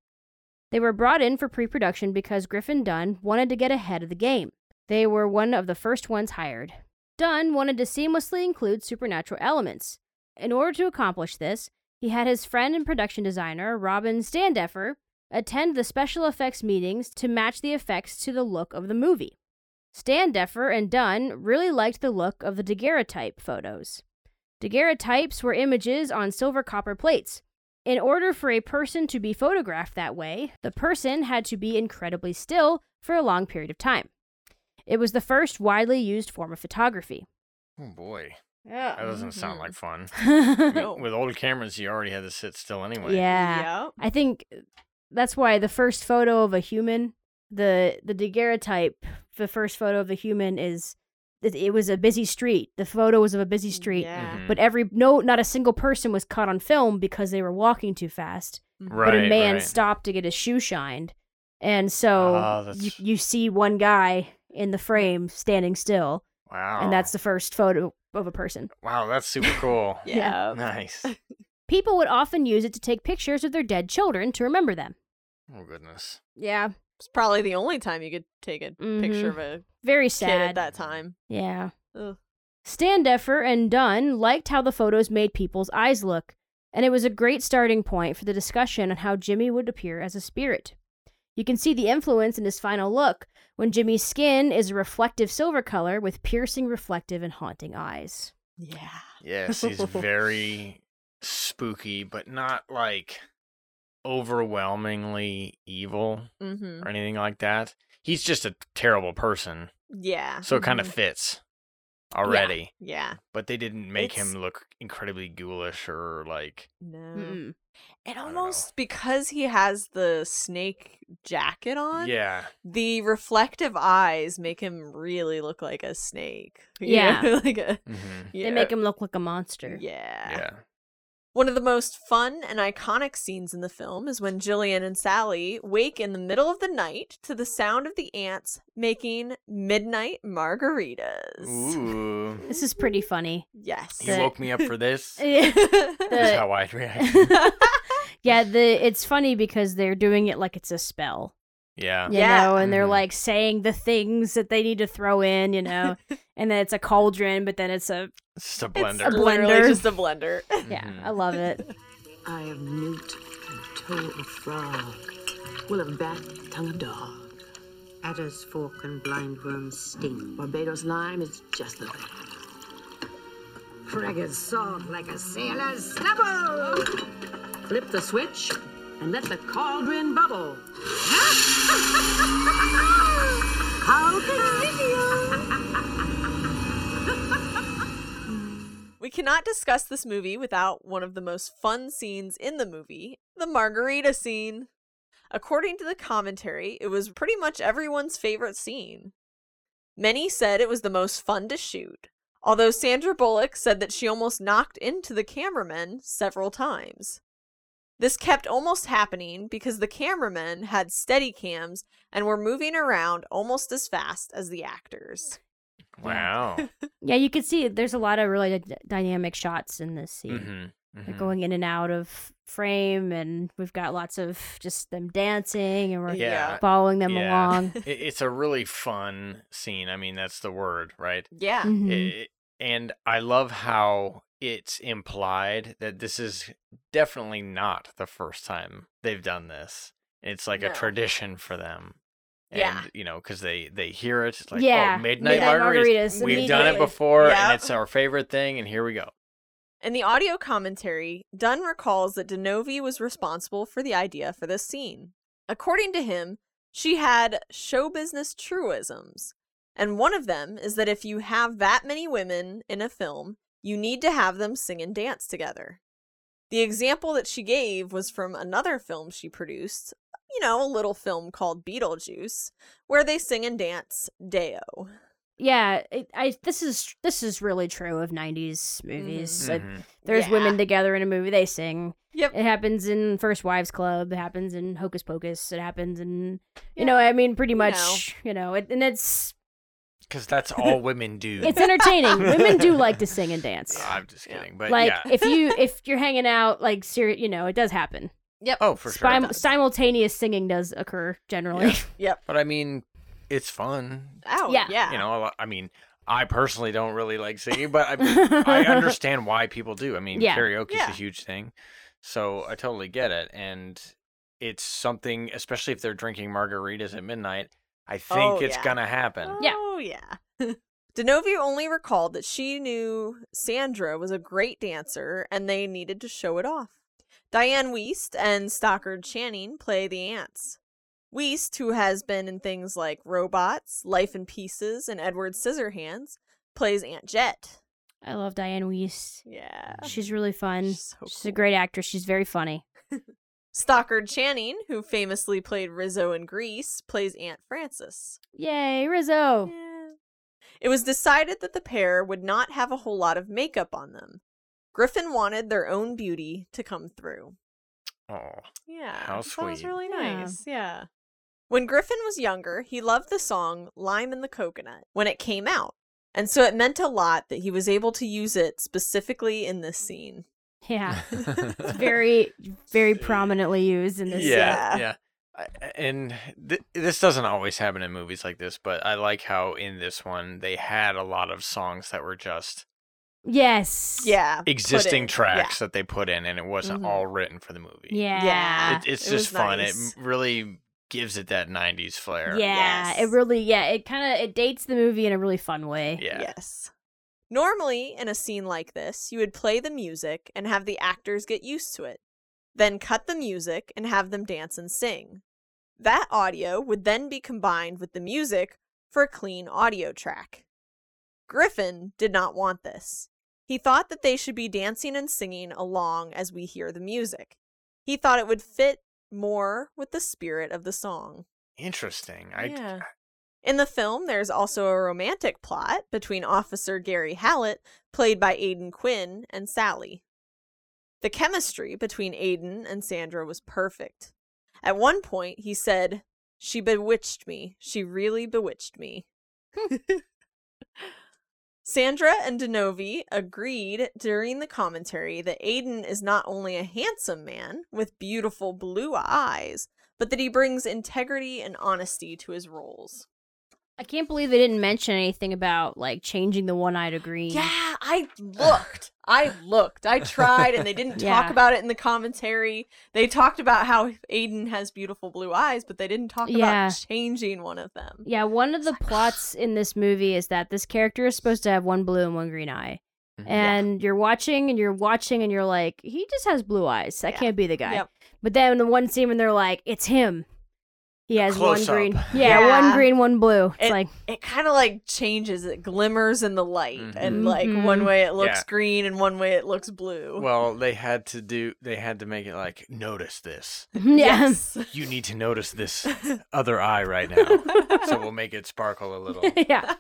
S4: They were brought in for pre production because Griffin Dunne wanted to get ahead of the game. They were one of the first ones hired. Dunne wanted to seamlessly include supernatural elements. In order to accomplish this, he had his friend and production designer, Robin Standefer, attend the special effects meetings to match the effects to the look of the movie. Standefer and Dunne really liked the look of the daguerreotype photos. Daguerreotypes were images on silver copper plates. In order for a person to be photographed that way, the person had to be incredibly still for a long period of time. It was the first widely used form of photography.
S3: Oh boy,
S4: Yeah.
S3: that doesn't sound
S2: Mhm.
S3: like fun.
S2: No.
S3: With old cameras, you already had to sit still anyway.
S4: yeah.
S2: Yep.
S4: I think that's why the first photo of a human, the the daguerreotype, the first photo of the human is it, it was a busy street. The photo was of a busy street.
S2: Yeah.
S3: Mhm.
S4: But every no, not a single person was caught on film because they were walking too fast.
S3: Right.
S4: but a man
S3: right.
S4: stopped to get his shoe shined, and so
S3: Oh,
S4: you, you see one guy in the frame standing still,
S3: Wow.
S4: and that's the first photo of a person.
S3: wow. That's super cool.
S2: Yeah.
S3: Nice.
S4: People would often use it to take pictures of their dead children to remember them.
S3: Oh goodness.
S4: Yeah,
S2: It's probably the only time you could take a
S4: Mhm.
S2: picture of a
S4: very
S2: kid
S4: sad.
S2: at that time.
S4: Yeah.
S2: Ugh.
S4: Standefer and Dunne liked how the photos made people's eyes look, and it was a great starting point for the discussion on how Jimmy would appear as a spirit. You can see the influence in his final look when Jimmy's skin is a reflective silver color with piercing, reflective, and haunting eyes.
S2: Yeah.
S3: Yes, he's very spooky, but not like overwhelmingly evil
S2: Mm-hmm.
S3: or anything like that. He's just a terrible person,
S2: Yeah.
S3: so it kind of
S2: Mhm.
S3: fits already.
S2: Yeah.
S3: But they didn't make
S2: It's-
S3: him look incredibly ghoulish or like
S2: No.
S4: Mm-mm.
S2: And almost because he has the snake jacket on,
S3: yeah.
S2: the reflective eyes make him really look like a snake.
S4: Yeah.
S2: like a
S3: hmm
S2: yeah.
S4: They make him look like a monster.
S2: Yeah.
S3: Yeah.
S2: One of the most fun and iconic scenes in the film is when Jillian and Sally wake in the middle of the night to the sound of the aunts making midnight margaritas.
S3: Ooh.
S4: This is pretty funny.
S2: Yes.
S3: You woke me up for this.
S4: yeah,
S3: Is how I'd react.
S4: the it's funny because they're doing it like it's a spell.
S3: Yeah.
S4: you
S2: Yeah.
S4: know, and they're like saying the things that they need to throw in, you know, and then it's a cauldron, but then it's a
S3: It's just a
S2: It's
S3: blender.
S2: literally
S4: blender.
S2: just a blender.
S4: yeah,
S3: Mhm.
S4: I love it.
S1: Eye of newt and toe of frog. Will of bat, tongue of dog.
S5: Adder's fork and blindworm's sting.
S1: Barbados lime is just the thing.
S5: Frigga's salt like a sailor's snubble.
S1: Flip the switch and let the cauldron bubble.
S5: How convenient!
S2: Cannot discuss this movie without one of the most fun scenes in the movie the margarita scene. According to the commentary, it was pretty much everyone's favorite scene. Many said it was the most fun to shoot, although Sandra Bullock said that she almost knocked into the cameraman several times. This kept almost happening because the cameramen had steady cams and were moving around almost as fast as the actors.
S3: Wow.
S4: Yeah, you can see there's a lot of really d- dynamic shots in this scene.
S3: hmm
S4: They're going in and out of frame, and we've got lots of just them dancing, and we're
S3: Yeah.
S4: following them
S3: Yeah.
S4: along.
S3: It, it's a really fun scene. I mean, that's the word, right?
S2: Yeah.
S4: Mhm.
S3: It- and I love how it's implied that this is definitely not the first time they've done this. It's like
S2: No.
S3: a tradition for them. And,
S2: Yeah.
S3: you know, because they, they hear it. It's like, oh,
S4: yeah,
S3: oh, midnight,
S4: Midnight
S3: margaritas.
S4: margaritas.
S3: We've done it before,
S2: Yep.
S3: and it's our favorite thing, and here we go.
S2: In the audio commentary, Dunne recalls that Di Novi was responsible for the idea for this scene. According to him, she had show business truisms, and one of them is that if you have that many women in a film, you need to have them sing and dance together. The example that she gave was from another film she produced, you know, a little film called Beetlejuice, where they sing and dance Day-O.
S4: Yeah, it, I this is this is really true of '90s movies. Uh,
S3: Mhm.
S4: There's
S2: Yeah.
S4: women together in a movie, they sing.
S2: Yep.
S4: It happens in First Wives Club. It happens in Hocus Pocus. It happens in,
S2: Yeah.
S4: you know, I mean, pretty
S2: You
S4: much, you know, it, and it's
S3: Because that's all women do.
S4: it's entertaining. Women do like to sing and dance.
S3: I'm just kidding. But
S4: like
S3: yeah.
S4: if you if you're hanging out like serious, you know, it does happen.
S2: Yep.
S3: oh, for sure.
S4: Sim- simultaneous singing does occur generally.
S2: Yep.
S3: But I mean, it's fun.
S2: Oh,
S4: Yeah.
S2: yeah.
S3: You know, I mean, I personally don't really like singing, but I, I understand why people do. I mean,
S4: Yeah.
S3: karaoke's
S2: Yeah.
S3: a huge thing, so I totally get it, and it's something, especially if they're drinking margaritas at midnight. I think
S2: Oh,
S3: it's
S2: yeah.
S3: gonna happen.
S4: Yeah.
S2: Oh, yeah. Denovia only recalled that she knew Sandra was a great dancer and they needed to show it off. Diane Wiest and Stockard Channing play the aunts. Wiest, who has been in things like Robots, Life in Pieces, and Edward Scissorhands, plays Aunt Jet.
S4: I love Diane Weiss.
S2: Yeah.
S4: She's really fun.
S2: She's so
S4: She's a great actress. She's very funny.
S2: Stockard Channing, who famously played Rizzo in Grease, plays Aunt Frances.
S4: Yay, Rizzo.
S2: Yeah. It was decided that the pair would not have a whole lot of makeup on them. Griffin wanted their own beauty to come through.
S3: Oh,
S2: Yeah.
S3: How
S2: That was really nice. Yeah. When Griffin was younger, he loved the song Lime in the Coconut when it came out. And so it meant a lot that he was able to use it specifically in this mm. scene.
S4: Yeah. It's very, very prominently used in this.
S3: yeah,
S2: Yeah.
S3: yeah. I- And th- this doesn't always happen in movies like this, but I like how in this one they had a lot of songs that were just
S4: Yes.
S2: Yeah.
S3: existing
S2: in.
S3: tracks that they put in, and it wasn't
S2: Mhm.
S3: all written for the movie.
S4: Yeah.
S2: Yeah.
S3: it, it's
S2: it
S3: just fun.
S2: nice.
S3: It really gives it that '90s flair.
S4: Yeah.
S2: Yes.
S4: It really, yeah. It kind of it dates the movie in a really fun way.
S3: yeah.
S2: Yes. Normally, in a scene like this, you would play the music and have the actors get used to it, then cut the music and have them dance and sing. That audio would then be combined with the music for a clean audio track. Griffin did not want this. He thought that they should be dancing and singing along as we hear the music. He thought it would fit more with the spirit of the song.
S3: Interesting. I
S2: Yeah. In the film, there's also a romantic plot between Officer Gary Hallett, played by Aidan Quinn, and Sally. The chemistry between Aidan and Sandra was perfect. At one point, he said, She bewitched me. She really bewitched me. Sandra and Di Novi agreed during the commentary that Aidan is not only a handsome man with beautiful blue eyes, but that he brings integrity and honesty to his roles.
S4: I can't believe they didn't mention anything about like changing the one eye to green.
S2: Yeah, I looked. I looked. I tried, and they didn't talk
S4: Yeah.
S2: about it in the commentary. They talked about how Aidan has beautiful blue eyes, but they didn't talk
S4: Yeah.
S2: about changing one of them.
S4: Yeah, one of the plots in this movie is that this character is supposed to have one blue and one green eye.
S3: Mhm.
S4: And you're watching and you're watching and you're like, he just has blue eyes. That
S2: Yeah.
S4: can't be the guy.
S2: Yep.
S4: But then the one scene when they're like, it's him. He has one
S3: close-up.
S4: green. Yeah, one green, one blue. It's
S2: It-
S4: like,
S2: It kind of like changes. It glimmers in the light, and like
S4: Mhm.
S2: one way it looks
S3: Yeah.
S2: green, and one way it looks blue.
S3: Well, they had to do. They had to make it like notice this.
S2: yes.
S3: You need to notice this other eye right now. so we'll make it sparkle a little.
S4: yeah.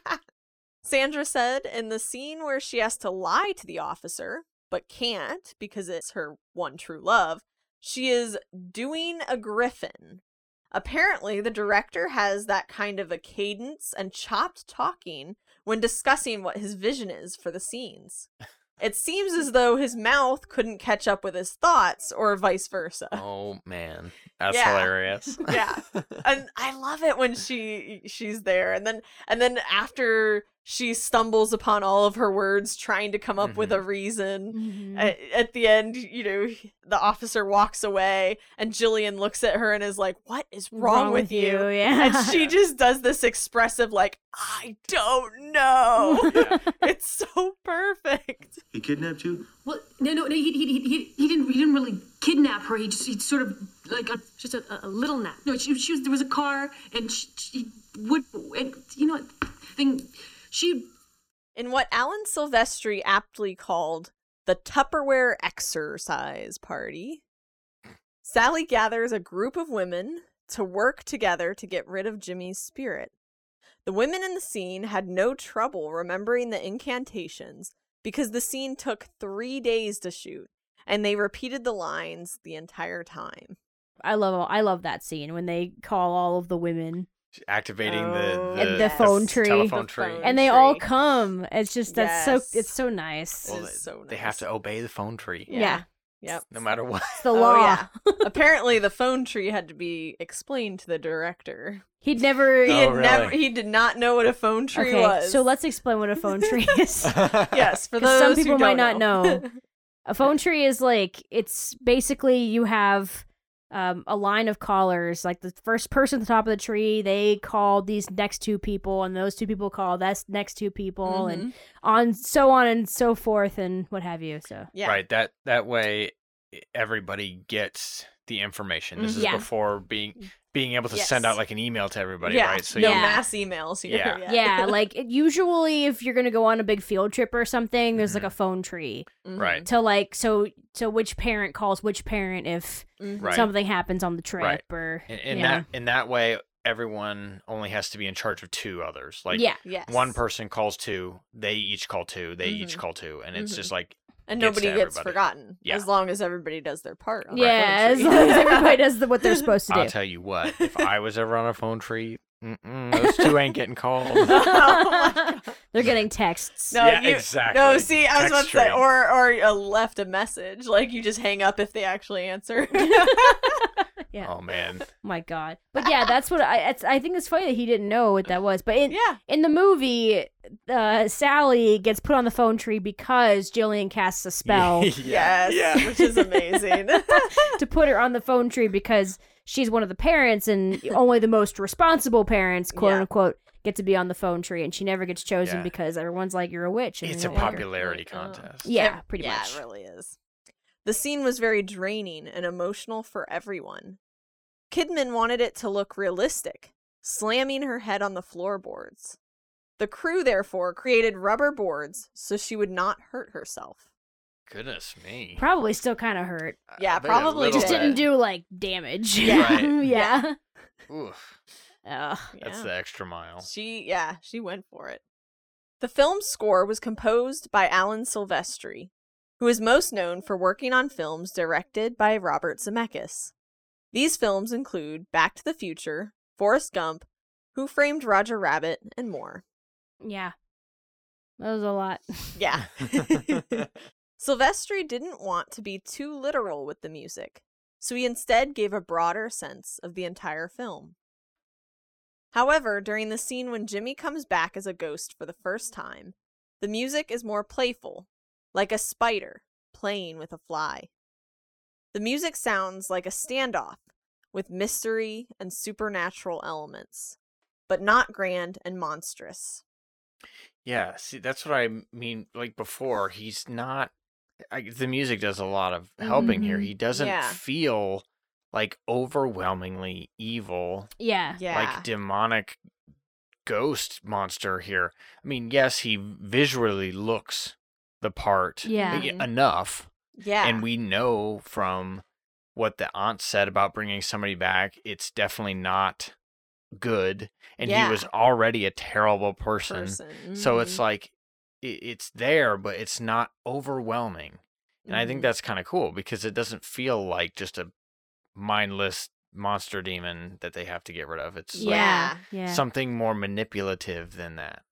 S2: Sandra said in the scene where she has to lie to the officer, but can't because it's her one true love, she is doing a Griffin. Apparently, the director has that kind of a cadence and chopped talking when discussing what his vision is for the scenes. It seems as though his mouth couldn't catch up with his thoughts, or vice versa.
S3: Oh man, that's
S2: Yeah.
S3: hilarious.
S2: Yeah. and I love it when she she's there and then and then after she stumbles upon all of her words trying to come up with a reason
S4: Mhm.
S2: at, at the end you know the officer walks away and Jillian looks at her and is like what is wrong, with, you,
S4: Yeah.
S2: and she just does this expressive like I don't know it's so perfect
S6: He kidnapped you?
S7: Well, no, no, no. He, he, he, he, he didn't. He didn't really kidnap her. He just, he sort of like a, just a, a little nap. No, she, she was. There was a car, and she, she would. And you know, what thing. She
S2: in what Alan Silvestri aptly called the Tupperware exercise party, Sally gathers a group of women to work together to get rid of Jimmy's spirit. The women in the scene had no trouble remembering the incantations because the scene took three days to shoot, and they repeated the lines the entire time.
S4: I love I love that scene when they call all of the women
S3: Activating
S2: Oh,
S3: the,
S4: And
S3: the,
S4: the phone tree.
S3: telephone
S2: The
S3: tree.
S2: phone.
S4: and they all come. It's just that's
S2: Yes.
S4: so it's so nice.
S2: Well,
S3: Well,
S2: is
S3: they, they have to obey the phone tree,
S4: Yeah.
S2: Yep.
S3: no matter what.
S4: It's the
S2: Oh,
S4: law.
S2: yeah. Apparently, the phone tree had to be explained to the director.
S4: He'd never
S2: He
S3: Oh,
S2: had
S3: really?
S2: never. He did not know what a phone tree
S4: Okay,
S2: was.
S4: so let's explain what a phone tree is.
S2: Yes, for those
S4: some
S2: who
S4: people might
S2: don't
S4: not know. a phone tree is like it's basically you have um, a line of callers like the first person at the top of the tree they call these next two people and those two people call that next two people and
S2: Mhm.
S4: on so on and so forth and what have you so
S2: yeah,
S3: Right. That that way everybody gets the information. This is
S4: Yeah.
S3: before being being able to send out like an email to everybody,
S2: yeah.
S3: right? So
S2: no
S3: you-
S4: Yeah.
S2: mass emails here.
S3: Yeah.
S2: yet.
S4: yeah like it, usually if you're gonna go on a big field trip or something there's like
S3: Mhm.
S4: a phone tree
S2: Mhm.
S3: Right.
S4: to like so so which parent calls which parent if
S2: Mhm.
S3: Right.
S4: something happens on the trip
S3: Right.
S4: or
S3: in, in
S4: yeah.
S3: that in that way everyone only has to be in charge of two others. Like
S4: yeah
S2: Yes.
S3: one person calls two, they each call two, they each
S2: Mhm.
S3: call two, and it's just like
S2: and
S3: gets to
S2: nobody gets
S3: everybody.
S2: forgotten
S3: Yeah.
S2: as long as everybody does their part. On the
S4: yeah
S2: phone
S4: as
S2: tree.
S4: long as everybody does the, what they're supposed to do
S3: I'll tell you what, if I was ever on a phone tree, mm-mm, those two ain't getting called.
S2: Oh my God.
S4: They're getting texts.
S2: No,
S3: Yeah,
S2: you,
S3: exactly.
S2: No, see, I was about to say,
S3: string.
S2: or or uh, left a message. Like you just hang up if they actually answer.
S4: Yeah.
S3: Oh man,
S4: My God. But yeah, that's what I. It's, I think it's funny that he didn't know what that was. But in
S2: yeah.
S4: in the movie, uh, Sally gets put on the phone tree because Jillian casts a spell
S2: Yes.
S3: yeah.
S2: Which is amazing.
S4: to put her on the phone tree because she's one of the parents and only the most responsible parents, quote
S2: Yeah.
S4: unquote, get to be on the phone tree, and she never gets chosen
S3: Yeah.
S4: because everyone's like, "You're a witch." And
S3: It's a
S4: don't like
S3: popularity contest.
S4: Yeah,
S2: It-
S4: pretty
S2: yeah,
S4: much.
S2: it really is. The scene was very draining and emotional for everyone. Kidman wanted it to look realistic, slamming her head on the floorboards. The crew, therefore, created rubber boards so she would not hurt herself.
S3: Goodness me.
S4: Probably still kind of hurt.
S2: Yeah,
S3: I bet a
S2: probably
S4: Just
S2: bit.
S4: didn't do like damage.
S2: Yeah.
S3: Right.
S4: yeah.
S3: Oof,
S4: Ugh.
S3: that's
S2: Yeah.
S3: the extra mile.
S2: She, yeah, she went for it. The film's score was composed by Alan Silvestri, who is most known for working on films directed by Robert Zemeckis. These films include Back to the Future, Forrest Gump, Who Framed Roger Rabbit, and more.
S4: Yeah. That was a lot.
S2: Yeah. Silvestri didn't want to be too literal with the music, so he instead gave a broader sense of the entire film. However, during the scene when Jimmy comes back as a ghost for the first time, the music is more playful, like a spider playing with a fly. The music sounds like a standoff with mystery and supernatural elements, but not grand and monstrous.
S3: Yeah, see, that's what I mean. Like before, he's not. I, the music does a lot of helping here.
S4: Mhm.
S3: He doesn't
S2: Yeah.
S3: feel like overwhelmingly evil,
S4: Yeah.
S2: Yeah.
S3: like demonic ghost monster here. I mean, yes, he visually looks the part
S4: Yeah.
S3: e- enough,
S2: yeah.
S3: and we know from what the aunt said about bringing somebody back, it's definitely not good. And
S2: Yeah.
S3: he was already a terrible person.
S2: person.
S3: So it's
S2: Mhm.
S3: like it's there, but it's not overwhelming. And I think
S2: Mhm.
S3: that's kind of cool because it doesn't feel like just a mindless monster demon that they have to get rid of. It's like
S4: Yeah. Yeah.
S3: something more manipulative than that.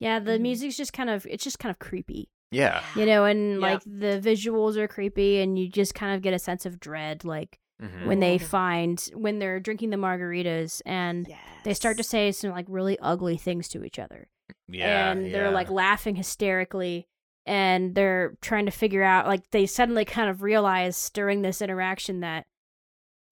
S4: yeah. The music's just kind of it's just kind of creepy,
S3: Yeah.
S4: you know, and
S2: Yep.
S4: like the visuals are creepy, and you just kind of get a sense of dread, like
S3: Mhm.
S4: when they
S2: Mhm.
S4: find when they're drinking the margaritas and they start to say some like really ugly things to each other.
S3: yeah.
S4: and they're like laughing hysterically and they're trying to figure out like they suddenly kind of realize during this interaction that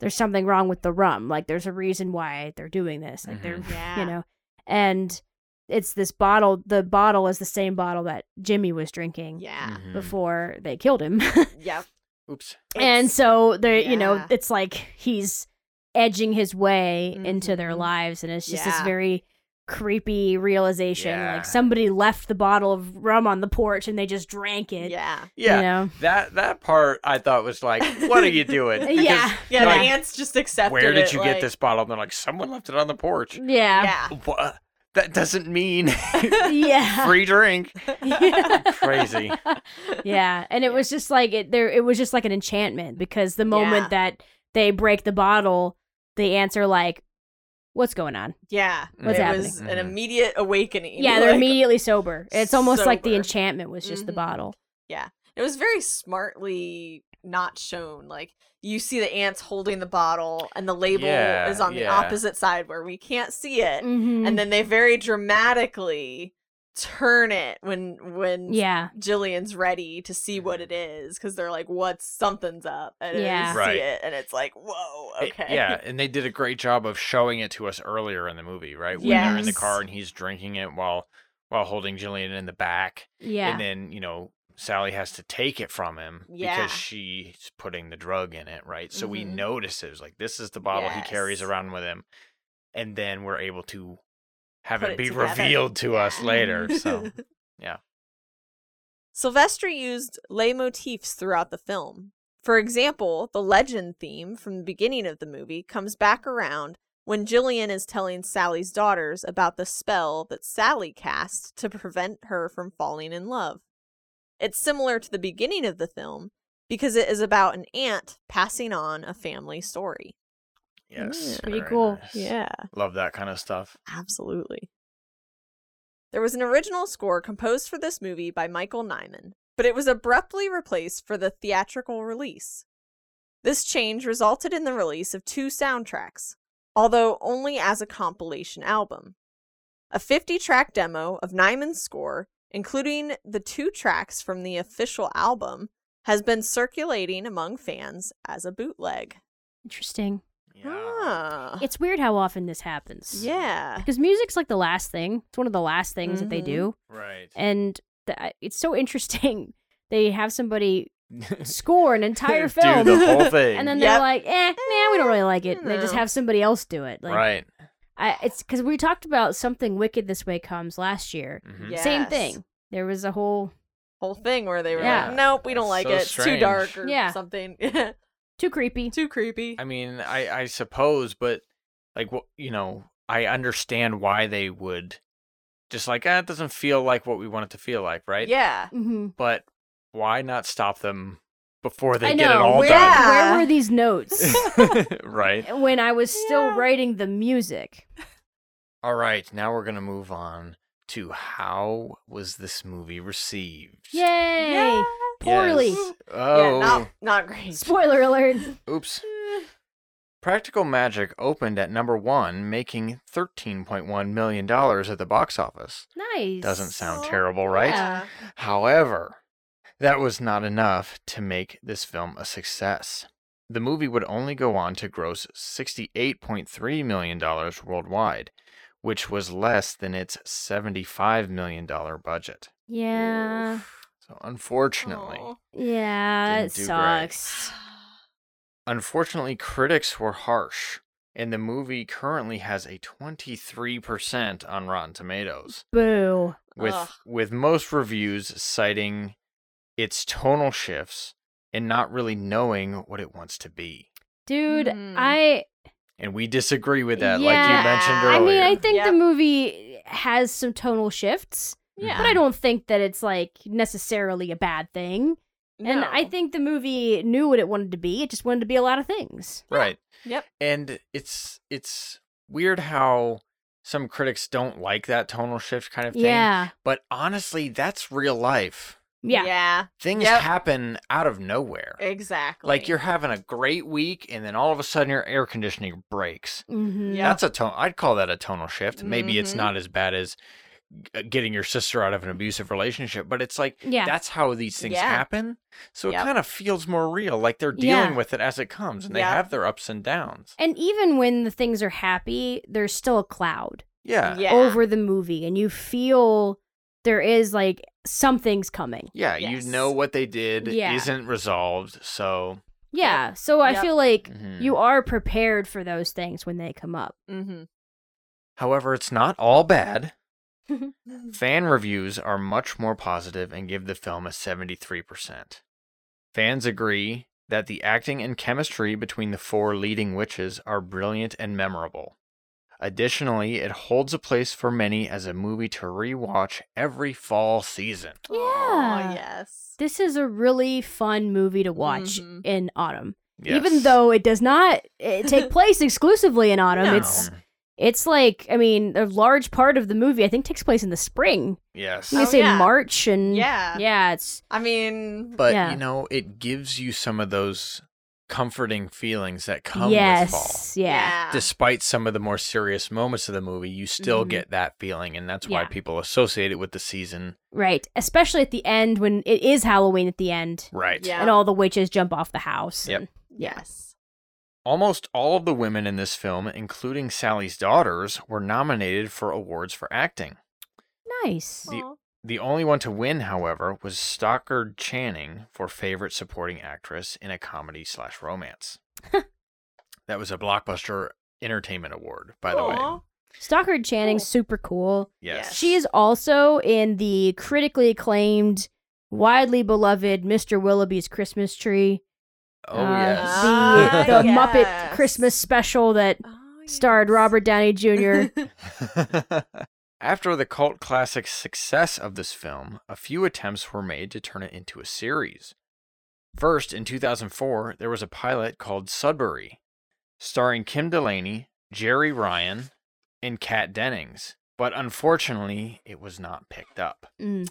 S4: there's something wrong with the rum like there's a reason why they're doing this like they're
S3: Mhm.
S2: Yeah.
S4: you know and it's this bottle the bottle is the same bottle that jimmy was drinking
S2: Yeah.
S3: Mhm.
S4: before they killed him
S2: yeah
S3: Oops.
S4: and
S2: It's-
S4: so they're you know it's like he's edging his way into their
S2: Mhm.
S4: lives and it's just this very creepy realization
S3: Yeah.
S4: like somebody left the bottle of rum on the porch and they just drank it
S2: Yeah.
S3: Yeah.
S4: you know
S3: That that part I thought was like, what are you doing? Because,
S4: yeah
S2: Yeah,
S3: like,
S2: the aunts just accepted
S3: Where did
S2: it,
S3: you
S2: like-
S3: get this bottle? And they're like, someone left it on the porch.
S4: yeah
S2: Yeah.
S3: What? That doesn't mean
S4: yeah
S3: free drink.
S4: Yeah.
S3: Crazy.
S4: yeah and it was just like it there it was just like an enchantment because the moment
S2: Yeah.
S4: that they break the bottle they answer like what's going on
S2: Yeah.
S4: What's
S2: it
S4: happening?
S2: was an
S3: Mhm.
S2: immediate awakening.
S4: yeah they're
S2: like,
S4: immediately sober it's almost like the enchantment was just the
S2: Mhm.
S4: bottle
S2: It was very smartly not shown. Like you see the aunts holding the bottle and the label
S3: Yeah,
S2: is on the opposite side where we can't see it.
S4: Mhm.
S2: And then they very dramatically turn it when when
S4: yeah
S2: Jillian's ready to see what it is because they're like, "What's something's up?" And
S4: Yeah.
S2: yeah.
S3: Right.
S2: see it, and it's like, "Whoa,
S3: It-
S2: okay."
S3: yeah, and they did a great job of showing it to us earlier in the movie, right? When they're in the car and he's drinking it while while holding Jillian in the back,
S4: yeah
S3: and then you know Sally has to take it from him
S2: Yeah.
S3: because she's putting the drug in it, right? So we
S2: Mhm.
S3: notice it was like this is the bottle he carries around with him, and then we're able to have
S2: Put
S3: it
S2: it
S3: be revealed to us later. So yeah.
S2: Silvestri used leitmotifs throughout the film. For example, the legend theme from the beginning of the movie comes back around when Jillian is telling Sally's daughters about the spell that Sally cast to prevent her from falling in love. It's similar to the beginning of the film because it is about an aunt passing on a family story.
S3: Yes.
S4: Pretty cool.
S3: nice. Love that kind of stuff.
S2: Absolutely. There was an original score composed for this movie by Michael Nyman, but it was abruptly replaced for the theatrical release. This change resulted in the release of two soundtracks, although only as a compilation album. A 50 track demo of Nyman's score, including the two tracks from the official album, has been circulating among fans as a bootleg.
S4: interesting
S3: Yeah.
S2: Ah.
S4: it's weird how often this happens
S2: Yeah.
S4: because music's like the last thing it's one of the last things that they do
S3: Right.
S4: and th- it's so interesting they have somebody score an entire
S3: Do
S4: film
S3: the whole thing.
S4: and then they're like eh man we don't really like it and they just have somebody else do it like
S3: right.
S4: I, it's because we talked about something wicked this way comes last year
S3: Mhm.
S4: same thing there was a whole
S2: whole thing where they were
S4: Yeah.
S2: like, "Nope, we don't like
S3: so
S2: it. It's too dark or
S4: Yeah.
S2: something.
S4: too creepy
S2: too creepy."
S3: I mean, I I suppose, but like what you know, I understand why they would just like ah, it doesn't feel like what we want it to feel like, right?
S2: Yeah.
S4: mm-hmm.
S3: But why not stop them before they
S4: I
S3: get it all
S4: where,
S2: Yeah.
S4: where were these notes
S3: done? right.
S4: when I was still
S2: Yeah.
S4: writing the music
S3: All right. Now we're gonna move on to how was this movie received.
S4: Yay!
S2: Yeah.
S4: Poorly.
S3: Yes.
S2: Yeah,
S3: Oh,
S2: not, not great.
S4: Spoiler alert.
S3: oops. Eh. Practical Magic opened at number one, making $13.1 million at the box office.
S4: Nice.
S3: Doesn't sound
S2: Oh,
S3: terrible, right?
S4: Yeah.
S3: However, that was not enough to make this film a success. The movie would only go on to gross $68.3 million worldwide, which was less than its $75 million budget.
S4: Yeah.
S3: So, unfortunately,
S2: Aw.
S4: Yeah, it
S3: Didn't great.
S4: sucks.
S3: unfortunately, critics were harsh, and the movie currently has a 23% on Rotten Tomatoes.
S4: Boo.
S3: with
S2: Ugh.
S3: with most reviews citing its tonal shifts and not really knowing what it wants to be.
S4: Dude,
S2: Mhm.
S4: I
S3: And we disagree with that, like you mentioned
S2: earlier.
S4: I mean, I think the movie has some tonal shifts,
S2: Yeah.
S4: but I don't think that it's like necessarily a bad thing. And I think the movie knew what it wanted to be. It just wanted to be a lot of things.
S3: right.
S2: Yep.
S3: And it's it's weird how some critics don't like that tonal shift kind of thing.
S4: Yeah.
S3: But honestly, that's real life.
S4: Yeah.
S2: Yeah.
S3: Things
S2: Yep.
S3: happen out of nowhere.
S2: Exactly.
S3: Like you're having a great week and then all of a sudden your air conditioning breaks.
S4: Mm-hmm.
S2: Yeah.
S3: That's a tone. I'd call that a tonal shift. Maybe it's
S2: Mhm.
S3: not as bad as getting your sister out of an abusive relationship, but it's like
S4: Yeah.
S3: that's how these things
S2: Yeah.
S3: happen. So
S2: Yep.
S3: it kind of feels more real, like they're dealing
S4: Yeah.
S3: with it as it comes, and they have their ups and downs.
S4: And even when the things are happy, there's still a cloud
S3: Yeah,
S2: Yeah.
S4: over the movie, and you feel there is like something's coming.
S3: yeah.
S2: Yes.
S3: You know what they did
S4: Yeah.
S3: isn't resolved, so
S4: Yeah. So I
S2: Yep.
S4: feel like
S3: mhm.
S4: you are prepared for those things when they come up.
S2: Mm-hmm.
S3: However, it's not all bad. Fan reviews are much more positive and give the film a 73%. Fans agree that the acting and chemistry between the four leading witches are brilliant and memorable. Additionally, it holds a place for many as a movie to rewatch every fall season.
S4: Yeah.
S2: yes.
S4: This is a really fun movie to watch
S2: Mhm.
S4: in autumn.
S3: Yes.
S4: Even though it does not eh, take place exclusively in autumn,
S2: No.
S4: it's it's like I mean, a large part of the movie I think takes place in the spring.
S3: yes.
S4: You
S2: Oh,
S4: say
S2: yeah.
S4: March and
S2: Yeah.
S4: yeah, it's
S2: I mean,
S3: But
S4: Yeah.
S3: you know, it gives you some of those comforting feelings that come with fall.
S4: yes, yeah.
S3: despite some of the more serious moments of the movie, you still
S4: Mhm.
S3: get that feeling, and that's why
S4: Yeah.
S3: people associate it with the season.
S4: Right. Especially at the end when it is Halloween at the end
S3: Right.
S2: Yeah.
S4: and all the witches jump off the house.
S3: Yep.
S4: and-
S2: yes.
S3: Almost all of the women in this film, including Sally's daughters, were nominated for awards for acting.
S4: Nice.
S3: The-
S2: Aw.
S3: The only one to win, however, was Stockard Channing for favorite supporting actress in a comedy slash romance. that was a blockbuster entertainment award, by the way.
S4: Stockard Channing's
S2: Cool.
S4: super cool.
S3: Yes.
S4: She is also in the critically acclaimed, widely beloved Mr. Willowby's Christmas Tree.
S3: Oh
S4: uh,
S3: yes.
S2: Ah,
S4: The, the Muppet. Christmas special that
S2: Oh,
S4: starred. Robert Downey Jr.
S3: After the cult classic success of this film, a few attempts were made to turn it into a series. First, in 2004, there was a pilot called Sudbury, starring Kim Delaney, Jeri Ryan, and Kat Dennings, but unfortunately, it was not picked up.
S4: Mm.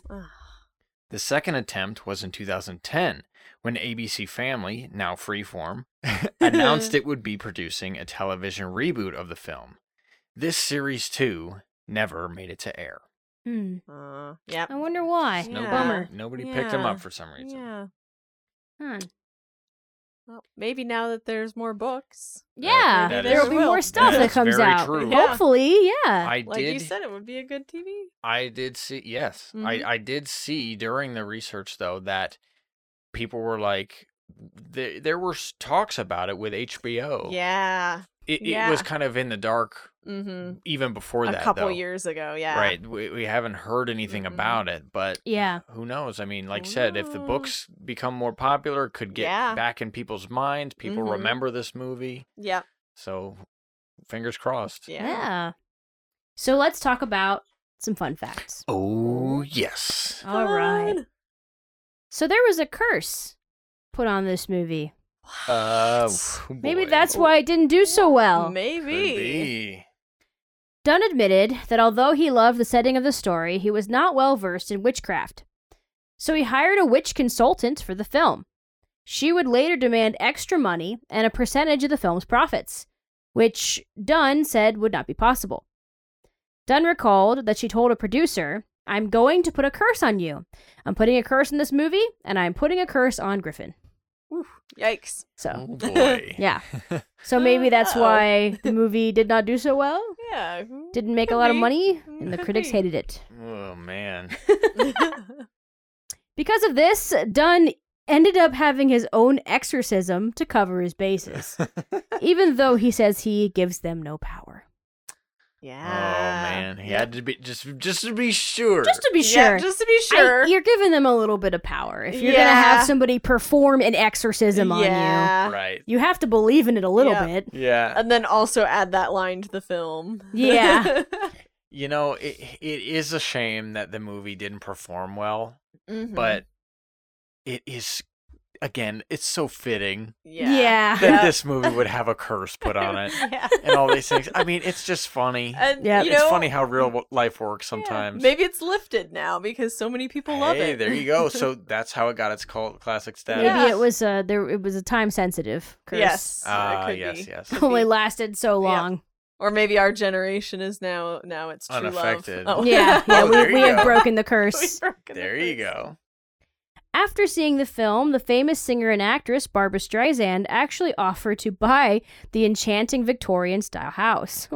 S3: The second attempt was in 2010 when ABC Family, now Freeform, announced it would be producing a television reboot of the film. This series, too, never made it to air.
S4: Mm.
S2: Uh, yep.
S4: I wonder why.
S2: Yeah.
S3: Nobody,
S4: Bummer.
S3: nobody picked him
S2: Yeah.
S3: up for some reason.
S2: Yeah.
S4: Huh.
S2: Well, maybe now that there's more books.
S4: Yeah,
S3: that
S4: there
S3: is-
S4: will be more
S2: that
S4: stuff that
S3: is
S4: comes
S3: very
S4: out.
S3: true.
S2: Yeah.
S4: Hopefully, yeah.
S3: I
S2: Like
S3: did.
S2: you said, it would be a good TV.
S3: I did see. Yes,
S2: Mhm.
S3: I I did see during the research though that people were like, there there were talks about it with HBO.
S2: Yeah.
S3: It, it was kind of in the dark
S2: Mm-hmm.
S3: even before
S2: A
S3: that.
S2: A couple
S3: though.
S2: years ago. Yeah.
S3: Right. We, we haven't heard anything
S2: Mm-mm.
S3: about it, but
S4: yeah.
S3: who knows? I mean, like I said, if the books become more popular, it could get
S2: Yeah.
S3: back in people's minds. People
S2: Mhm.
S3: remember this movie.
S2: Yeah.
S3: So, fingers crossed.
S2: Yeah.
S4: Yeah. So let's talk about some fun facts.
S3: Oh, yes.
S4: All right.
S2: Fun.
S4: So there was a curse put on this movie.
S3: Uh, oh
S4: Maybe
S3: boy.
S4: that's why it didn't do so well.
S2: Maybe.
S4: Dunne admitted that although he loved the setting of the story, he was not well versed in witchcraft. So he hired a witch consultant for the film. She would later demand extra money and a percentage of the film's profits, which Dunne said would not be possible. Dunne recalled that she told a producer, I'm going to put a curse on you. I'm putting a curse in this movie, and I'm putting a curse on Griffin.
S2: Yikes.
S4: So,
S3: Oh boy.
S4: yeah. So maybe that's
S2: Uh-oh.
S4: why the movie did not do so well.
S2: Yeah.
S4: Didn't make a lot of money, and the critics hated it.
S3: Oh man.
S4: Because of this, Dunne ended up having his own exorcism to cover his bases, even though he says he gives them no power.
S2: Yeah.
S3: Oh man, he had to be just just to be sure.
S4: Just to be
S2: Yeah,
S4: sure.
S2: just to be
S4: I-
S2: sure.
S4: you're giving them a little bit of power. If you're gonna have somebody perform an exorcism on
S2: yeah.
S3: right.
S4: you, you have to believe in it a little
S2: Yeah.
S4: bit.
S3: Yeah.
S2: And then also add that line to the film.
S4: Yeah.
S3: You know, it it is a shame that the movie didn't perform well,
S2: Mhm.
S3: but it is again, it's so fitting
S2: yeah.
S4: Yeah.
S3: that
S2: Yeah.
S3: this movie would have a curse put on it
S2: yeah.
S3: and all these things. I mean, it's just funny.
S2: And
S4: Yeah.
S3: it's
S2: know,
S3: funny how real life works
S2: yeah,
S3: sometimes.
S2: maybe it's lifted now because so many people love
S3: hey,
S2: it.
S3: there you go. So that's how it got its cult classic status.
S4: Maybe
S2: Yeah.
S4: it was uh there it was a time sensitive curse.
S2: yes. it
S3: Ah, yes,
S2: be.
S3: yes.
S2: Could
S4: Only lasted so
S2: Yeah.
S4: long.
S2: Or maybe our generation is now now it's true
S3: Unaffected.
S2: love. Oh.
S4: Yeah, yeah,
S3: Oh,
S4: we, we have broken the curse.
S2: broken the
S3: There you
S2: curse.
S3: go.
S4: After seeing the film, the famous singer and actress Barbra Streisand actually offered to buy the enchanting Victorian style house.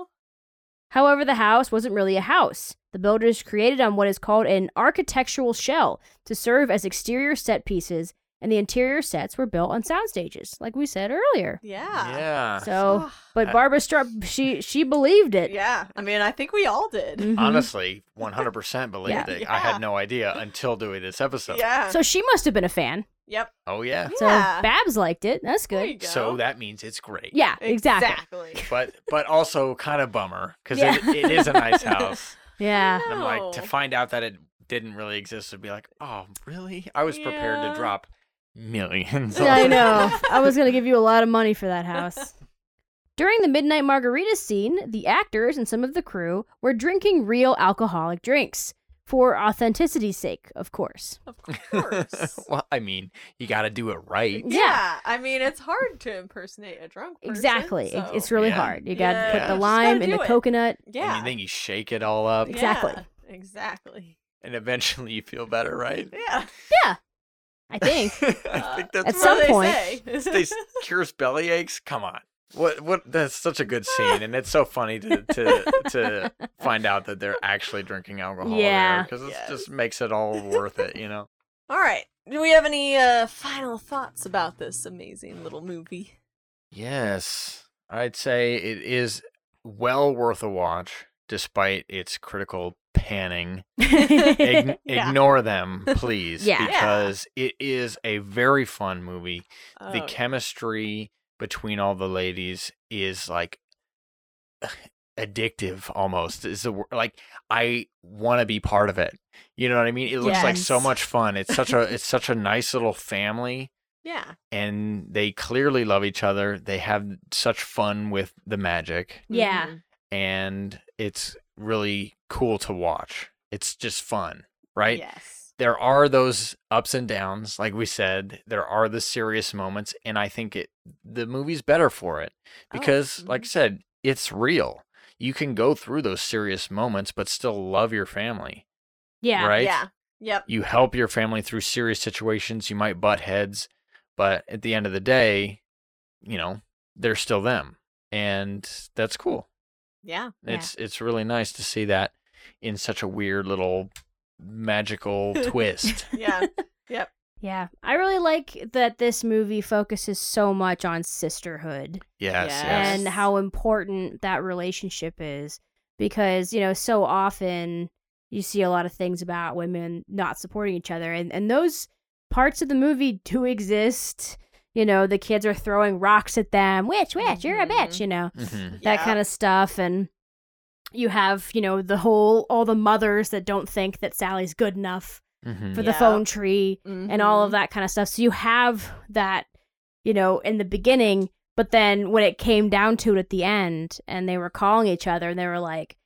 S4: However, the house wasn't really a house. The builders created on what is called an architectural shell to serve as exterior set pieces, and the interior sets were built on sound stages, like we said earlier.
S2: Yeah.
S3: Yeah.
S4: So, but Barbra Stru- she she believed it.
S2: Yeah. I mean, I think we all did.
S4: Mhm.
S3: Honestly, 100% believed
S4: Yeah.
S3: it. I had no idea until doing this episode.
S2: Yeah.
S4: So she must have been a fan.
S2: yep.
S3: Oh, yeah.
S4: So
S2: Yeah.
S4: Babs liked it. That's
S2: There you
S4: good.
S2: go.
S3: So that means it's great.
S4: Yeah, exactly.
S2: Exactly.
S3: But but also kind of bummer because
S4: Yeah.
S3: it, it is a nice house.
S4: Yeah.
S3: I'm like to find out that it didn't really exist would be like, oh really? I was prepared
S2: Yeah.
S3: to drop millions.
S4: Yeah, I know. I was going to give you a lot of money for that house. During the Midnight Margarita scene, the actors and some of the crew were drinking real alcoholic drinks. For authenticity's sake, of course.
S2: Of course.
S3: well, I mean, you got to do it right.
S2: yeah. I mean, it's hard to impersonate a drunk person.
S4: Exactly.
S2: So-
S4: It's really
S3: Yeah.
S4: hard. You got to put the lime in the
S2: it.
S4: coconut.
S2: Yeah.
S3: And then you shake it all up,
S4: Exactly.
S2: Yeah, exactly.
S3: and eventually you feel better, right?
S2: Yeah. Yeah.
S4: I think.
S3: I think that's
S4: At
S2: That's
S4: some
S2: what they
S4: point-
S2: say.
S3: they s- cures belly aches. Come on, what what? That's such a good scene, and it's so funny to to to find out that they're actually drinking alcohol.
S4: Yeah.
S3: because it
S2: Yes.
S3: just makes it all worth it, you know.
S2: All right. Do we have any uh, final thoughts about this amazing little movie?
S3: Yes, I'd say it is well worth a watch, despite its critical panning. Ign-
S2: Yeah.
S3: Ignore them, please,
S4: Yeah. Yeah.
S3: because it is a very fun movie. the
S2: Oh,
S3: chemistry between all the ladies is like addictive almost is the like i want to be part of it you know what i mean it looks like so much fun it's such a it's such a nice little family
S2: yeah.
S3: and they clearly love each other they have such fun with the magic
S4: yeah.
S2: Mhm.
S3: and it's really cool to watch it's just fun right
S2: Yes.
S3: there are those ups and downs like we said there are the serious moments and i think it the movie's better for it
S2: Oh,
S3: because like i
S2: mhm.
S3: said it's real you can go through those serious moments but still love your family
S4: Yeah.
S3: right
S2: Yeah. Yep.
S3: you help your family through serious situations you might butt heads but at the end of the day you know they're still them and that's cool
S2: Yeah.
S4: Yeah.
S3: it's it's really nice to see that in such a weird little magical twist
S2: Yeah. Yep.
S4: Yeah. I really like that this movie focuses so much on sisterhood.
S3: Yes,
S2: Yes.
S3: yes.
S4: and how important that relationship is because you know so often you see a lot of things about women not supporting each other and and those parts of the movie do exist you know the kids are throwing rocks at them witch witch you're a bitch you know
S3: Mhm.
S4: that
S2: Yeah.
S4: kind of stuff and you have you know the whole all the mothers that don't think that sally's good enough
S3: Mhm.
S4: for the
S2: Yeah.
S4: phone tree and all of
S2: Mhm.
S4: that kind of stuff. So you have that, you know, in the beginning, But then when it came down to it at the end and they were calling each other and they were like,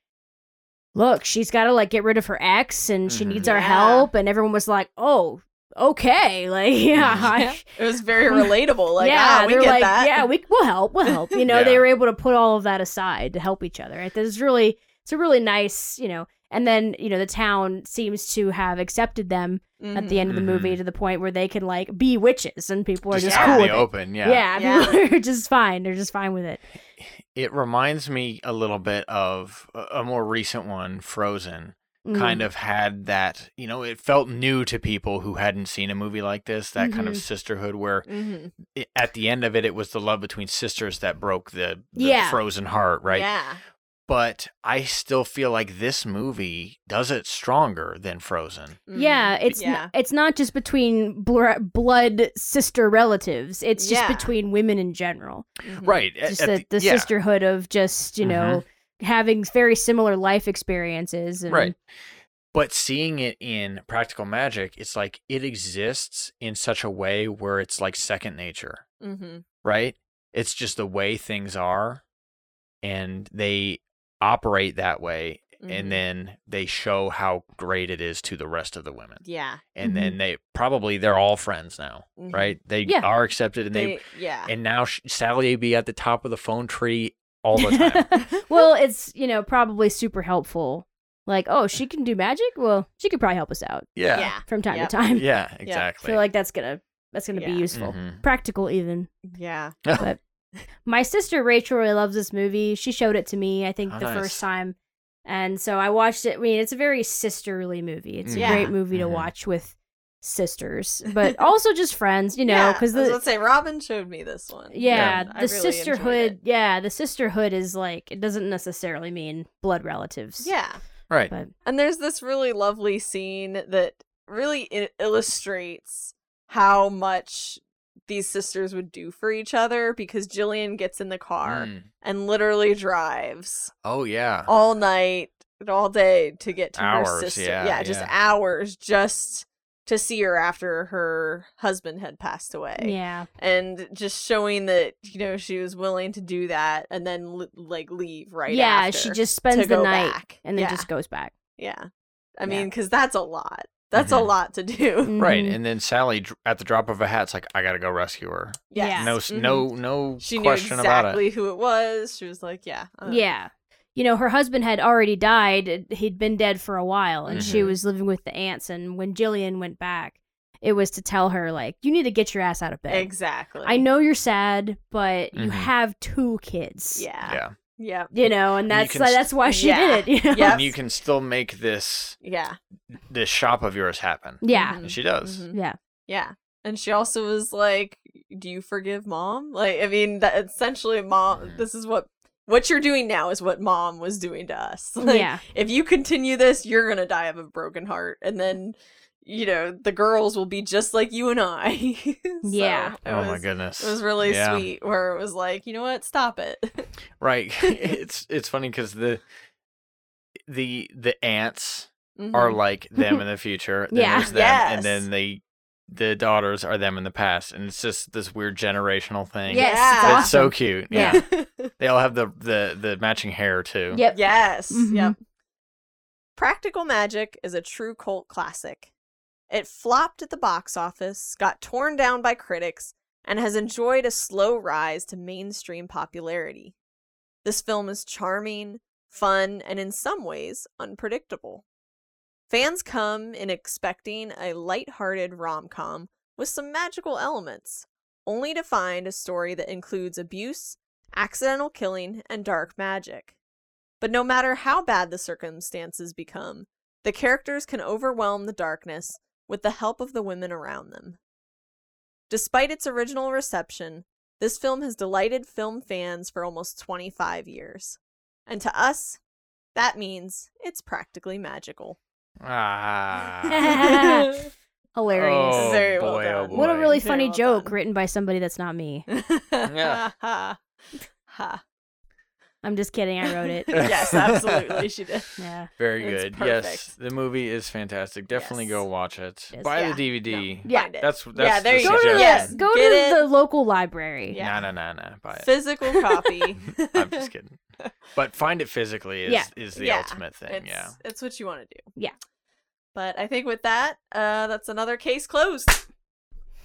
S4: look, she's got to like get rid of her ex and she
S3: Mhm.
S4: needs our help. And everyone was like, oh, okay. Like, yeah. I-
S2: It was very relatable. Like,
S4: yeah,
S2: ah, we
S4: they're
S2: get
S4: like,
S2: that.
S4: yeah, we we'll help, we'll help. You know,
S3: Yeah.
S4: they were able to put all of that aside to help each other. It's really, it's a really nice, you know. And then you know the town seems to have accepted them at the end of the movie
S3: Mhm.
S4: to the point where they can like be witches and people are
S3: Just
S4: just cool with
S3: the
S4: it.
S3: open, yeah.
S4: Yeah,
S2: Yeah.
S4: people are just fine. They're just fine with it.
S3: It reminds me a little bit of a more recent one, Frozen.
S4: Mm.
S3: Kind of had that, you know, it felt new to people who hadn't seen a movie like this. That kind of
S4: Mhm.
S3: sisterhood, where
S2: Mhm.
S3: it, at the end of it, it was the love between sisters that broke the, the
S4: Yeah.
S3: frozen heart, right?
S2: Yeah.
S3: But I still feel like this movie does it stronger than Frozen.
S4: Yeah,
S2: Mhm.
S4: it's n-
S2: yeah.
S4: it's not just between bl- blood sister relatives. It's just
S2: Yeah.
S4: between women in general.
S2: Mhm.
S3: Right.
S4: Just
S3: at
S4: the, the
S3: yeah,
S4: sisterhood of just you know having very similar life experiences. And,
S3: Right. But seeing it in practical magic, it's like it exists in such a way where it's like second nature,
S2: Mhm.
S3: right? It's just the way things are and they operate that way
S2: Mhm.
S3: and then they show how great it is to the rest of the women.
S2: Yeah.
S3: And
S4: Mhm.
S3: then they probably they're all friends now,
S2: Mhm.
S3: right? They
S4: Yeah.
S3: are accepted and they,
S2: They, yeah.
S3: and now Sally be at the top of the phone tree all the time.
S4: well, it's you know probably super helpful. Like, oh, she can do magic. Well, she could probably help us out
S3: yeah.
S2: yeah.
S4: from time
S2: Yep.
S4: to time.
S3: Yeah,
S4: I
S3: exactly.
S4: feel like that's gonna that's gonna
S2: Yeah.
S4: be useful,
S3: Mhm.
S4: practical even.
S2: Yeah.
S4: But my sister Rachel really loves this movie. She showed it to me, I think,
S3: Oh,
S4: the
S3: nice.
S4: first time. And so I watched it. I mean, it's a very sisterly movie. It's
S2: Yeah.
S4: a great movie to
S3: Mhm.
S4: watch with sisters, but also just friends, you know, because
S2: I was
S4: the
S2: about to say Robin showed me this one.
S4: yeah,
S2: and I
S4: the
S2: really
S4: sisterhood, yeah, the sisterhood is like it doesn't necessarily mean blood relatives.
S2: Yeah.
S3: right.
S4: But
S2: And there's this really lovely scene that really I- illustrates how much these sisters would do for each other because Jillian gets in the car
S3: Mm.
S2: and literally drives
S3: Oh yeah.
S2: all night and all day to get to her
S3: Hours,
S2: sister.
S3: yeah,
S2: just
S3: yeah.
S2: hours just to see her after her husband had passed away.
S4: yeah,
S2: And just showing that, you know, she was willing to do that and then l- like leave right
S4: yeah,
S2: after.
S4: she just spends the night
S2: back.
S4: and then
S2: Yeah.
S4: just goes back.
S2: Yeah. I
S4: Yeah.
S2: mean, because that's a lot. That's a
S3: Mhm.
S2: lot to do.
S3: Right,
S4: Mhm.
S3: and then Sally, at the drop of a hat, it's like I gotta go rescue her.
S4: Yeah.
S3: No, s
S2: Mhm.
S3: no, no
S2: She knew
S3: question about it.
S2: exactly who it was. She was like, yeah. uh,
S4: Yeah. You know, her husband had already died. He'd been dead for a while, and she
S3: Mhm.
S4: was living with the aunts. And when Jillian went back, it was to tell her, like, you need to get your ass out of bed.
S2: Exactly.
S4: I know you're sad, but you
S3: Mhm.
S4: have two kids.
S2: Yeah.
S3: Yeah,
S2: Yeah.
S4: You know, and
S3: And
S4: that's
S3: can
S4: like, that's why she
S2: Yeah.
S4: did it. You know?
S2: Yep.
S3: and you can still make this
S2: Yeah.
S3: this shop of yours happen.
S4: Yeah.
S2: Mhm.
S3: And she does.
S2: Mhm.
S4: Yeah.
S2: Yeah. And she also was like, "Do you forgive mom?" Like, I mean, that essentially, mom.
S3: Mhm.
S2: This is what what you're doing now is what mom was doing to us. Like,
S4: yeah.
S2: if you continue this, you're gonna die of a broken heart, and then, you know, the girls will be just like you and I. So,
S4: Yeah.
S2: it
S3: Oh my goodness.
S2: It was really
S3: Yeah.
S2: sweet, where it was like, you know what, stop it.
S3: Right. it's it's funny because the the the aunts
S2: Mhm.
S3: are like them in the future. Then
S4: Yeah.
S3: there's them, and then they the daughters are them in the past, and it's just this weird generational thing.
S4: Yes,
S2: Yeah.
S4: it's
S3: It's so cute. Yeah.
S2: yeah.
S3: they all have the the the matching hair too.
S4: Yep.
S2: Yes.
S4: Mhm.
S2: Yep. Practical Magic is a true cult classic. It flopped at the box office, got torn down by critics, and has enjoyed a slow rise to mainstream popularity. This film is charming, fun, and in some ways unpredictable. Fans come in expecting a light-hearted rom-com with some magical elements, only to find a story that includes abuse, accidental killing, and dark magic. But no matter how bad the circumstances become, the characters can overwhelm the darkness with the help of the women around them. Despite its original reception, this film has delighted film fans for almost 25 years. And to us, that means it's practically magical.
S3: Ah.
S4: Hilarious.
S3: Oh,
S2: Very well
S3: boy, oh,
S2: done.
S4: What a really
S2: Very
S4: funny
S2: well
S4: joke
S2: done.
S4: written by somebody that's not me.
S3: Yeah.
S2: Ha.
S4: I'm just kidding. I wrote it.
S2: yes, absolutely, she did.
S4: Yeah.
S3: Very
S2: It's
S3: good. Yes, the movie is fantastic. Definitely
S2: Yes.
S3: go watch it.
S4: Yes.
S3: Buy
S2: Yeah.
S3: the DVD.
S4: Yeah.
S3: That's that's
S2: Yeah, there
S3: the
S2: you
S4: Go to
S2: Yes,
S4: go
S2: get
S4: to
S2: it.
S4: the local library.
S2: Yeah.
S3: Nah, nah, nah, nah. Buy it.
S2: Physical copy.
S3: I'm just kidding. But find it physically is
S4: Yeah.
S3: is the
S2: Yeah,
S3: ultimate thing.
S2: It's,
S3: Yeah.
S2: it's what you want to do.
S4: Yeah.
S2: But I think with that, uh, that's another case closed.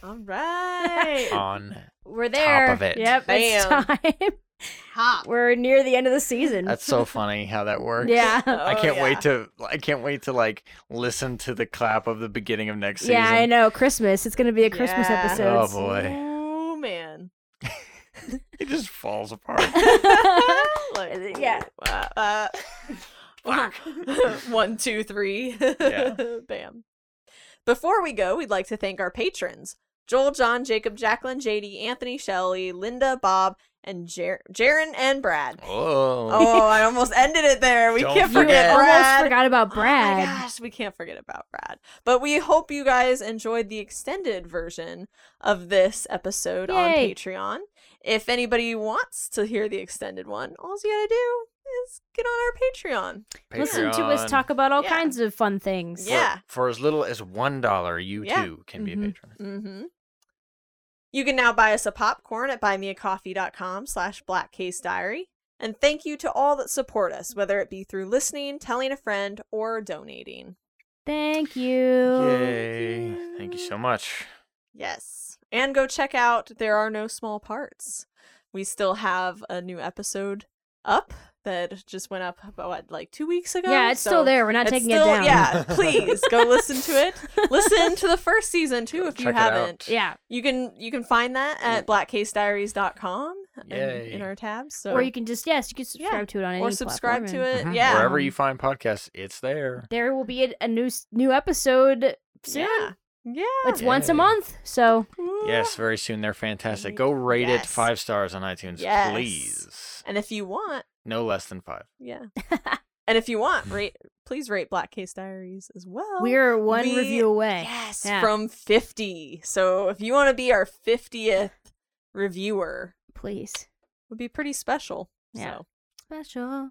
S2: All right.
S3: On
S4: We're there.
S3: of it.
S4: Yep. It's
S2: Bam.
S4: time.
S2: Hop.
S4: We're near the end of the season.
S3: that's so funny how that works.
S4: yeah.
S3: I
S2: Oh,
S3: can't
S2: yeah.
S3: wait to I can't wait to like listen to the clap of the beginning of next season.
S4: Yeah, I know. Christmas. It's gonna be a Christmas
S2: Yeah.
S4: episode.
S3: Oh boy.
S2: Oh man.
S3: It just falls apart.
S2: like,
S4: Yeah.
S2: uh, uh, one, two, three.
S3: Yeah.
S2: Bam. Before we go, we'd like to thank our patrons Joel, John, Jacob, Jacqueline, JD, Anthony, Shelley, Linda, Bob, and Jer- Jaren and Brad.
S3: Oh.
S2: Oh, I almost ended it there. We
S3: Don't
S2: can't forget
S3: forget.
S2: Brad.
S4: almost forgot about
S2: Oh
S4: Brad.
S2: my gosh, we can't forget about Brad. But we hope you guys enjoyed the extended version of this episode on Patreon. If anybody wants to hear the extended one, all you gotta do is get on our Patreon.
S4: Listen to us talk about all
S2: Yeah.
S4: kinds of fun things.
S3: For-
S2: Yeah.
S3: For as little as one dollar, you
S2: Yeah.
S3: too can
S4: Mhm.
S3: be a patron.
S2: Mm-hmm. You can now buy us a popcorn at buymeacoffee.com slash blackcasediary. And thank you to all that support us, whether it be through listening, telling a friend, or donating.
S4: Thank you.
S3: Yay. Thank you so much.
S2: Yes. And go check out There Are No Small Parts. We still have a new episode up that just went up about what, like two weeks ago.
S4: Yeah, it's
S2: So
S4: still there. We're not taking
S2: still-
S4: it down.
S2: Yeah, please go listen to it. Listen to the first season too if you
S3: Check it out.
S2: haven't.
S4: Yeah.
S2: You can you can find that at blackcasediaries.com in,
S3: Yay.
S2: in our tabs. So
S4: Or you can just yes, you can subscribe
S2: Yeah.
S4: to it on any
S2: or subscribe
S4: platform
S2: to
S4: and
S2: it.
S3: Mhm.
S2: Yeah.
S3: Wherever you find podcasts, it's there.
S4: There will be a, a new new episode soon.
S2: Yeah. Yeah.
S4: It's once a month, so
S3: Yes, very soon. They're fantastic. Go rate it five stars on iTunes,
S2: Yes.
S3: please.
S2: And if you want,
S3: No less than five.
S2: yeah. and if you want, rate please rate Black Case Diaries as well.
S4: we're one
S2: we-
S4: review away.
S2: Yes,
S4: Yeah.
S2: from 50. So if you want to be our 50th reviewer,
S4: Please.
S2: would be pretty special.
S4: Yeah. Special.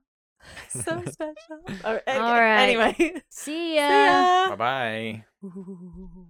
S2: So, so special. Oh, All right.
S4: All right.
S2: Anyway.
S4: See
S2: See
S4: ya.
S2: ya.
S3: Bye bye.
S2: Ooh.